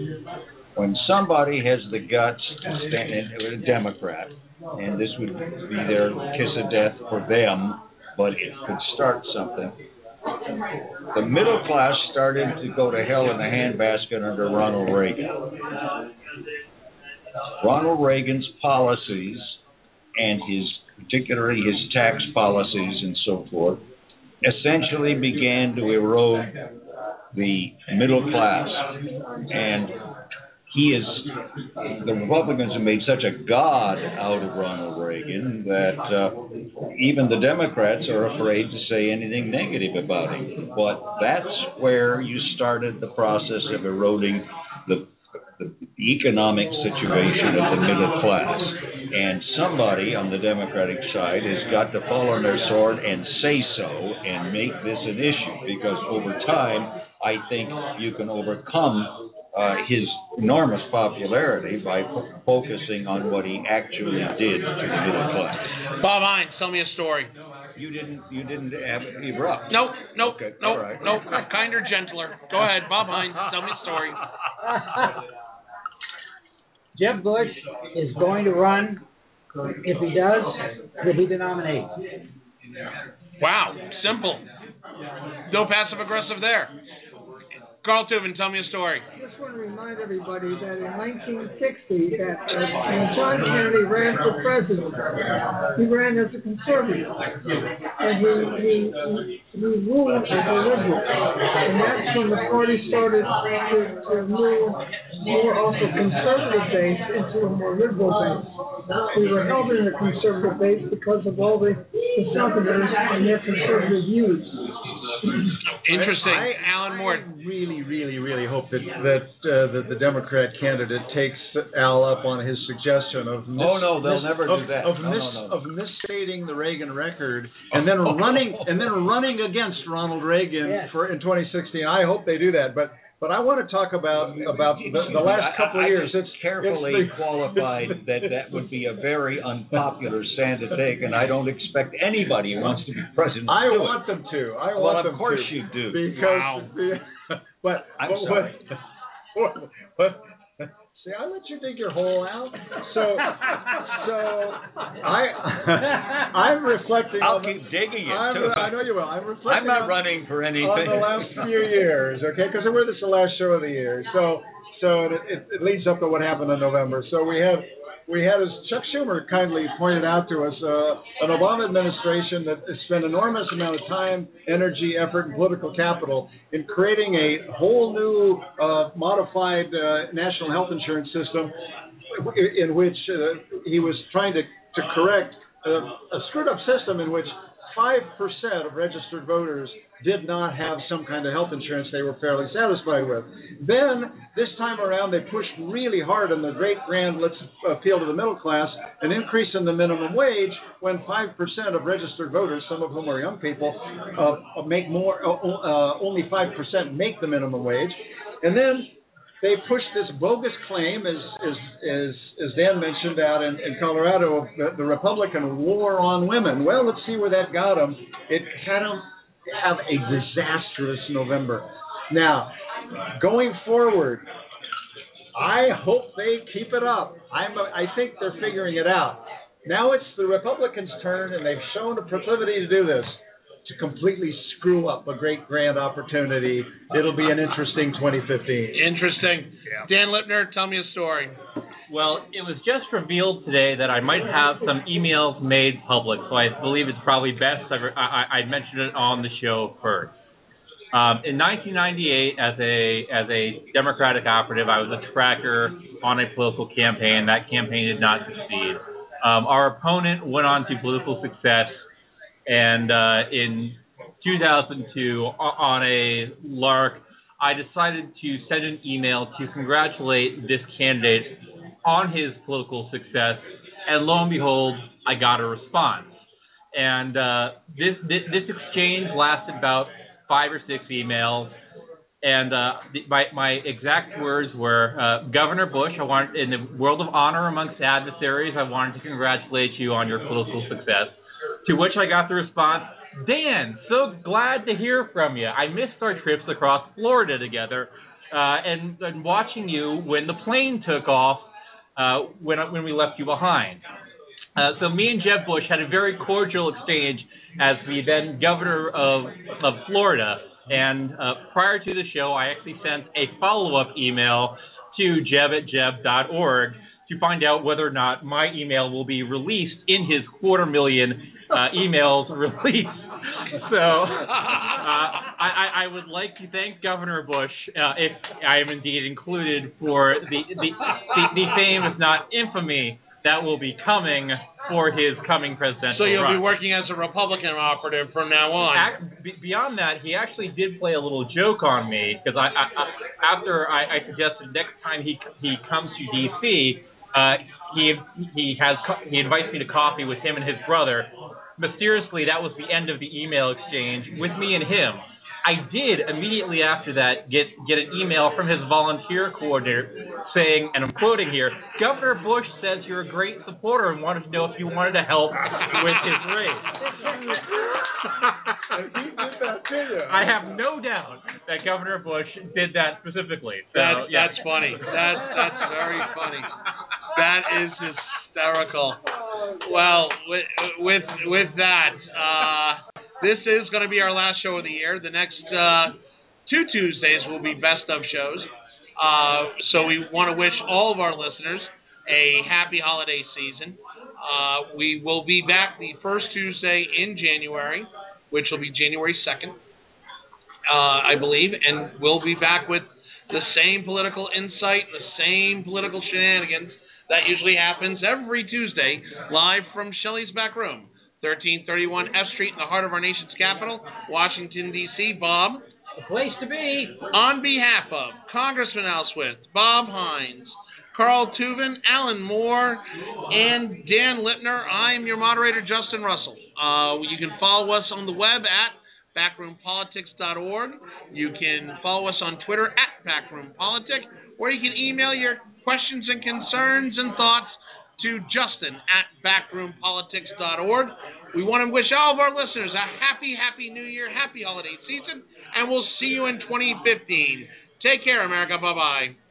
when somebody has the guts to stand in, a Democrat, and this would be their kiss of death for them, but it could start something. the middle class started to go to hell in a handbasket under Ronald Reagan. Ronald Reagan's policies and his particularly his tax policies and so forth essentially began to erode the middle class and he is the Republicans have made such a god out of Ronald Reagan that uh, even the Democrats are afraid to say anything negative about him. But that's where you started the process of eroding the, the economic situation of the middle class. And somebody on the Democratic side has got to fall on their sword and say so and make this an issue because over time, I think you can overcome uh, his enormous popularity by f- focusing on what he actually did to the middle class. Bob Hines, tell me a story. You didn't. You didn't have erupt. Nope, nope, Okay, nope, right. nope. Kinder, gentler. Go ahead, Bob Hines. Tell me a story. Jeb Bush is going to run. If he does, he'll be the nominee. Wow, simple. No passive aggressive there. Carl Tuvin, tell me a story. just want to remind everybody that in 1960, that uh, when John Kennedy ran for president, he ran as a conservative, and he he he ruled as a liberal, and that's when the party started to to move more off a conservative base into a more liberal base. We were held in a conservative base because of all the, the Southerners and their conservative views. Interesting. I- Alan Moore. I really, really, really hope that that uh, that the Democrat candidate takes Al up on his suggestion of mis- Oh, no, they'll mis- never of, do that. of, No, mis- no, no. of misstating the Reagan record and then running and then running against Ronald Reagan Yes. for in 2016. I hope they do that, but. But I want to talk about about the, the last couple of I- I years. just It's carefully it's the- qualified that that would be a very unpopular stand to take, and I don't expect anybody who wants to be president. I to want it. them to. I Well, want them to. Well, of course you do. Because Wow. but I'm but sorry. What, what, see, I let you dig your hole out. So so I I'm reflecting I'll on the, keep digging it I'm, too. I know you will. I'm reflecting. I'm not on, running for anything. on the last few years, okay? Because we're this the last show of the year, so so it, it, it leads up to what happened in November. So we have we had, as Chuck Schumer kindly pointed out to us, uh, an Obama administration that spent enormous amount of time, energy, effort, and political capital in creating a whole new uh, modified uh, national health insurance system, in which uh, he was trying to to correct a, a screwed up system in which five percent of registered voters did not have some kind of health insurance they were fairly satisfied with. Then this time around, they pushed really hard on the great grand let's appeal to the middle class, an increase in the minimum wage when five percent of registered voters, some of whom are young people, uh, make more. Uh, uh, only five percent make the minimum wage, and then they pushed this bogus claim, as as as, as Dan mentioned out in, in Colorado, the, the Republican war on women. Well, let's see where that got them. It had them have a disastrous November. Now, going forward, I hope they keep it up. I'm I think they're figuring it out. Now it's the Republicans' turn, and they've shown a proclivity to do this. To completely screw up a great grand opportunity, it'll be an interesting 2015. Interesting. Dan Lipner, tell me a story. Well, it was just revealed today that I might have some emails made public, so I believe it's probably best I, I, I mentioned it on the show first. Um, in 1998, as a as a Democratic operative, I was a tracker on a political campaign. That campaign did not succeed. Um, our opponent went on to political success, and uh, in 2002, on a lark, I decided to send an email to congratulate this candidate on his political success, and lo and behold, I got a response. And uh, this, this this exchange lasted about five or six emails, and uh, my my exact words were, uh, Governor Bush, I want in the world of honor amongst adversaries, I wanted to congratulate you on your political success. To which I got the response, Dan, so glad to hear from you. I missed our trips across Florida together, uh, and, and watching you when the plane took off uh, when when we left you behind. Uh, so me and Jeb Bush had a very cordial exchange as the then governor of of Florida. And uh, prior to the show, I actually sent a follow up email to jeb at jeb.org to find out whether or not my email will be released in his quarter million uh, emails release. So uh, I, I would like to thank Governor Bush, uh, if I am indeed included, for the the, the, the fame, if not infamy, that will be coming for his coming presidential So you'll run. be working as a Republican operative from now on. Ac- be- beyond that, he actually did play a little joke on me because I, I, I after I, I suggested next time he he comes to D.C., uh, he he has he invites me to coffee with him and his brother. Mysteriously, that was the end of the email exchange with me and him. I did immediately after that get get an email from his volunteer coordinator saying, and I'm quoting here, Governor Bush says you're a great supporter and wanted to know if you wanted to help with his race. he did that to you. I have no doubt that Governor Bush did that specifically. So, That's yeah. that's funny. That that's very funny. That is hysterical. Well, with with with that, uh, this is going to be our last show of the year. The next uh, two Tuesdays will be best of shows. Uh, so we want to wish all of our listeners a happy holiday season. Uh, we will be back the first Tuesday in January, which will be January second uh, I believe, and we'll be back with the same political insight, the same political shenanigans that usually happens every Tuesday, live from Shelley's back room, 1331 F Street in the heart of our nation's capital, Washington D.C. Bob, The place to be. on behalf of Congressman Al Swift, Bob Hines, Carl Tuvin, Alan Moore, and Dan Lipner, I am your moderator, Justin Russell. Uh, you can follow us on the web at backroompolitics.org. You can follow us on Twitter at backroompolitics, or you can email your questions and concerns and thoughts to Justin at backroompolitics.org. We want to wish all of our listeners a happy, happy New Year, happy holiday season, and we'll see you in 2015. Take care, America. Bye bye.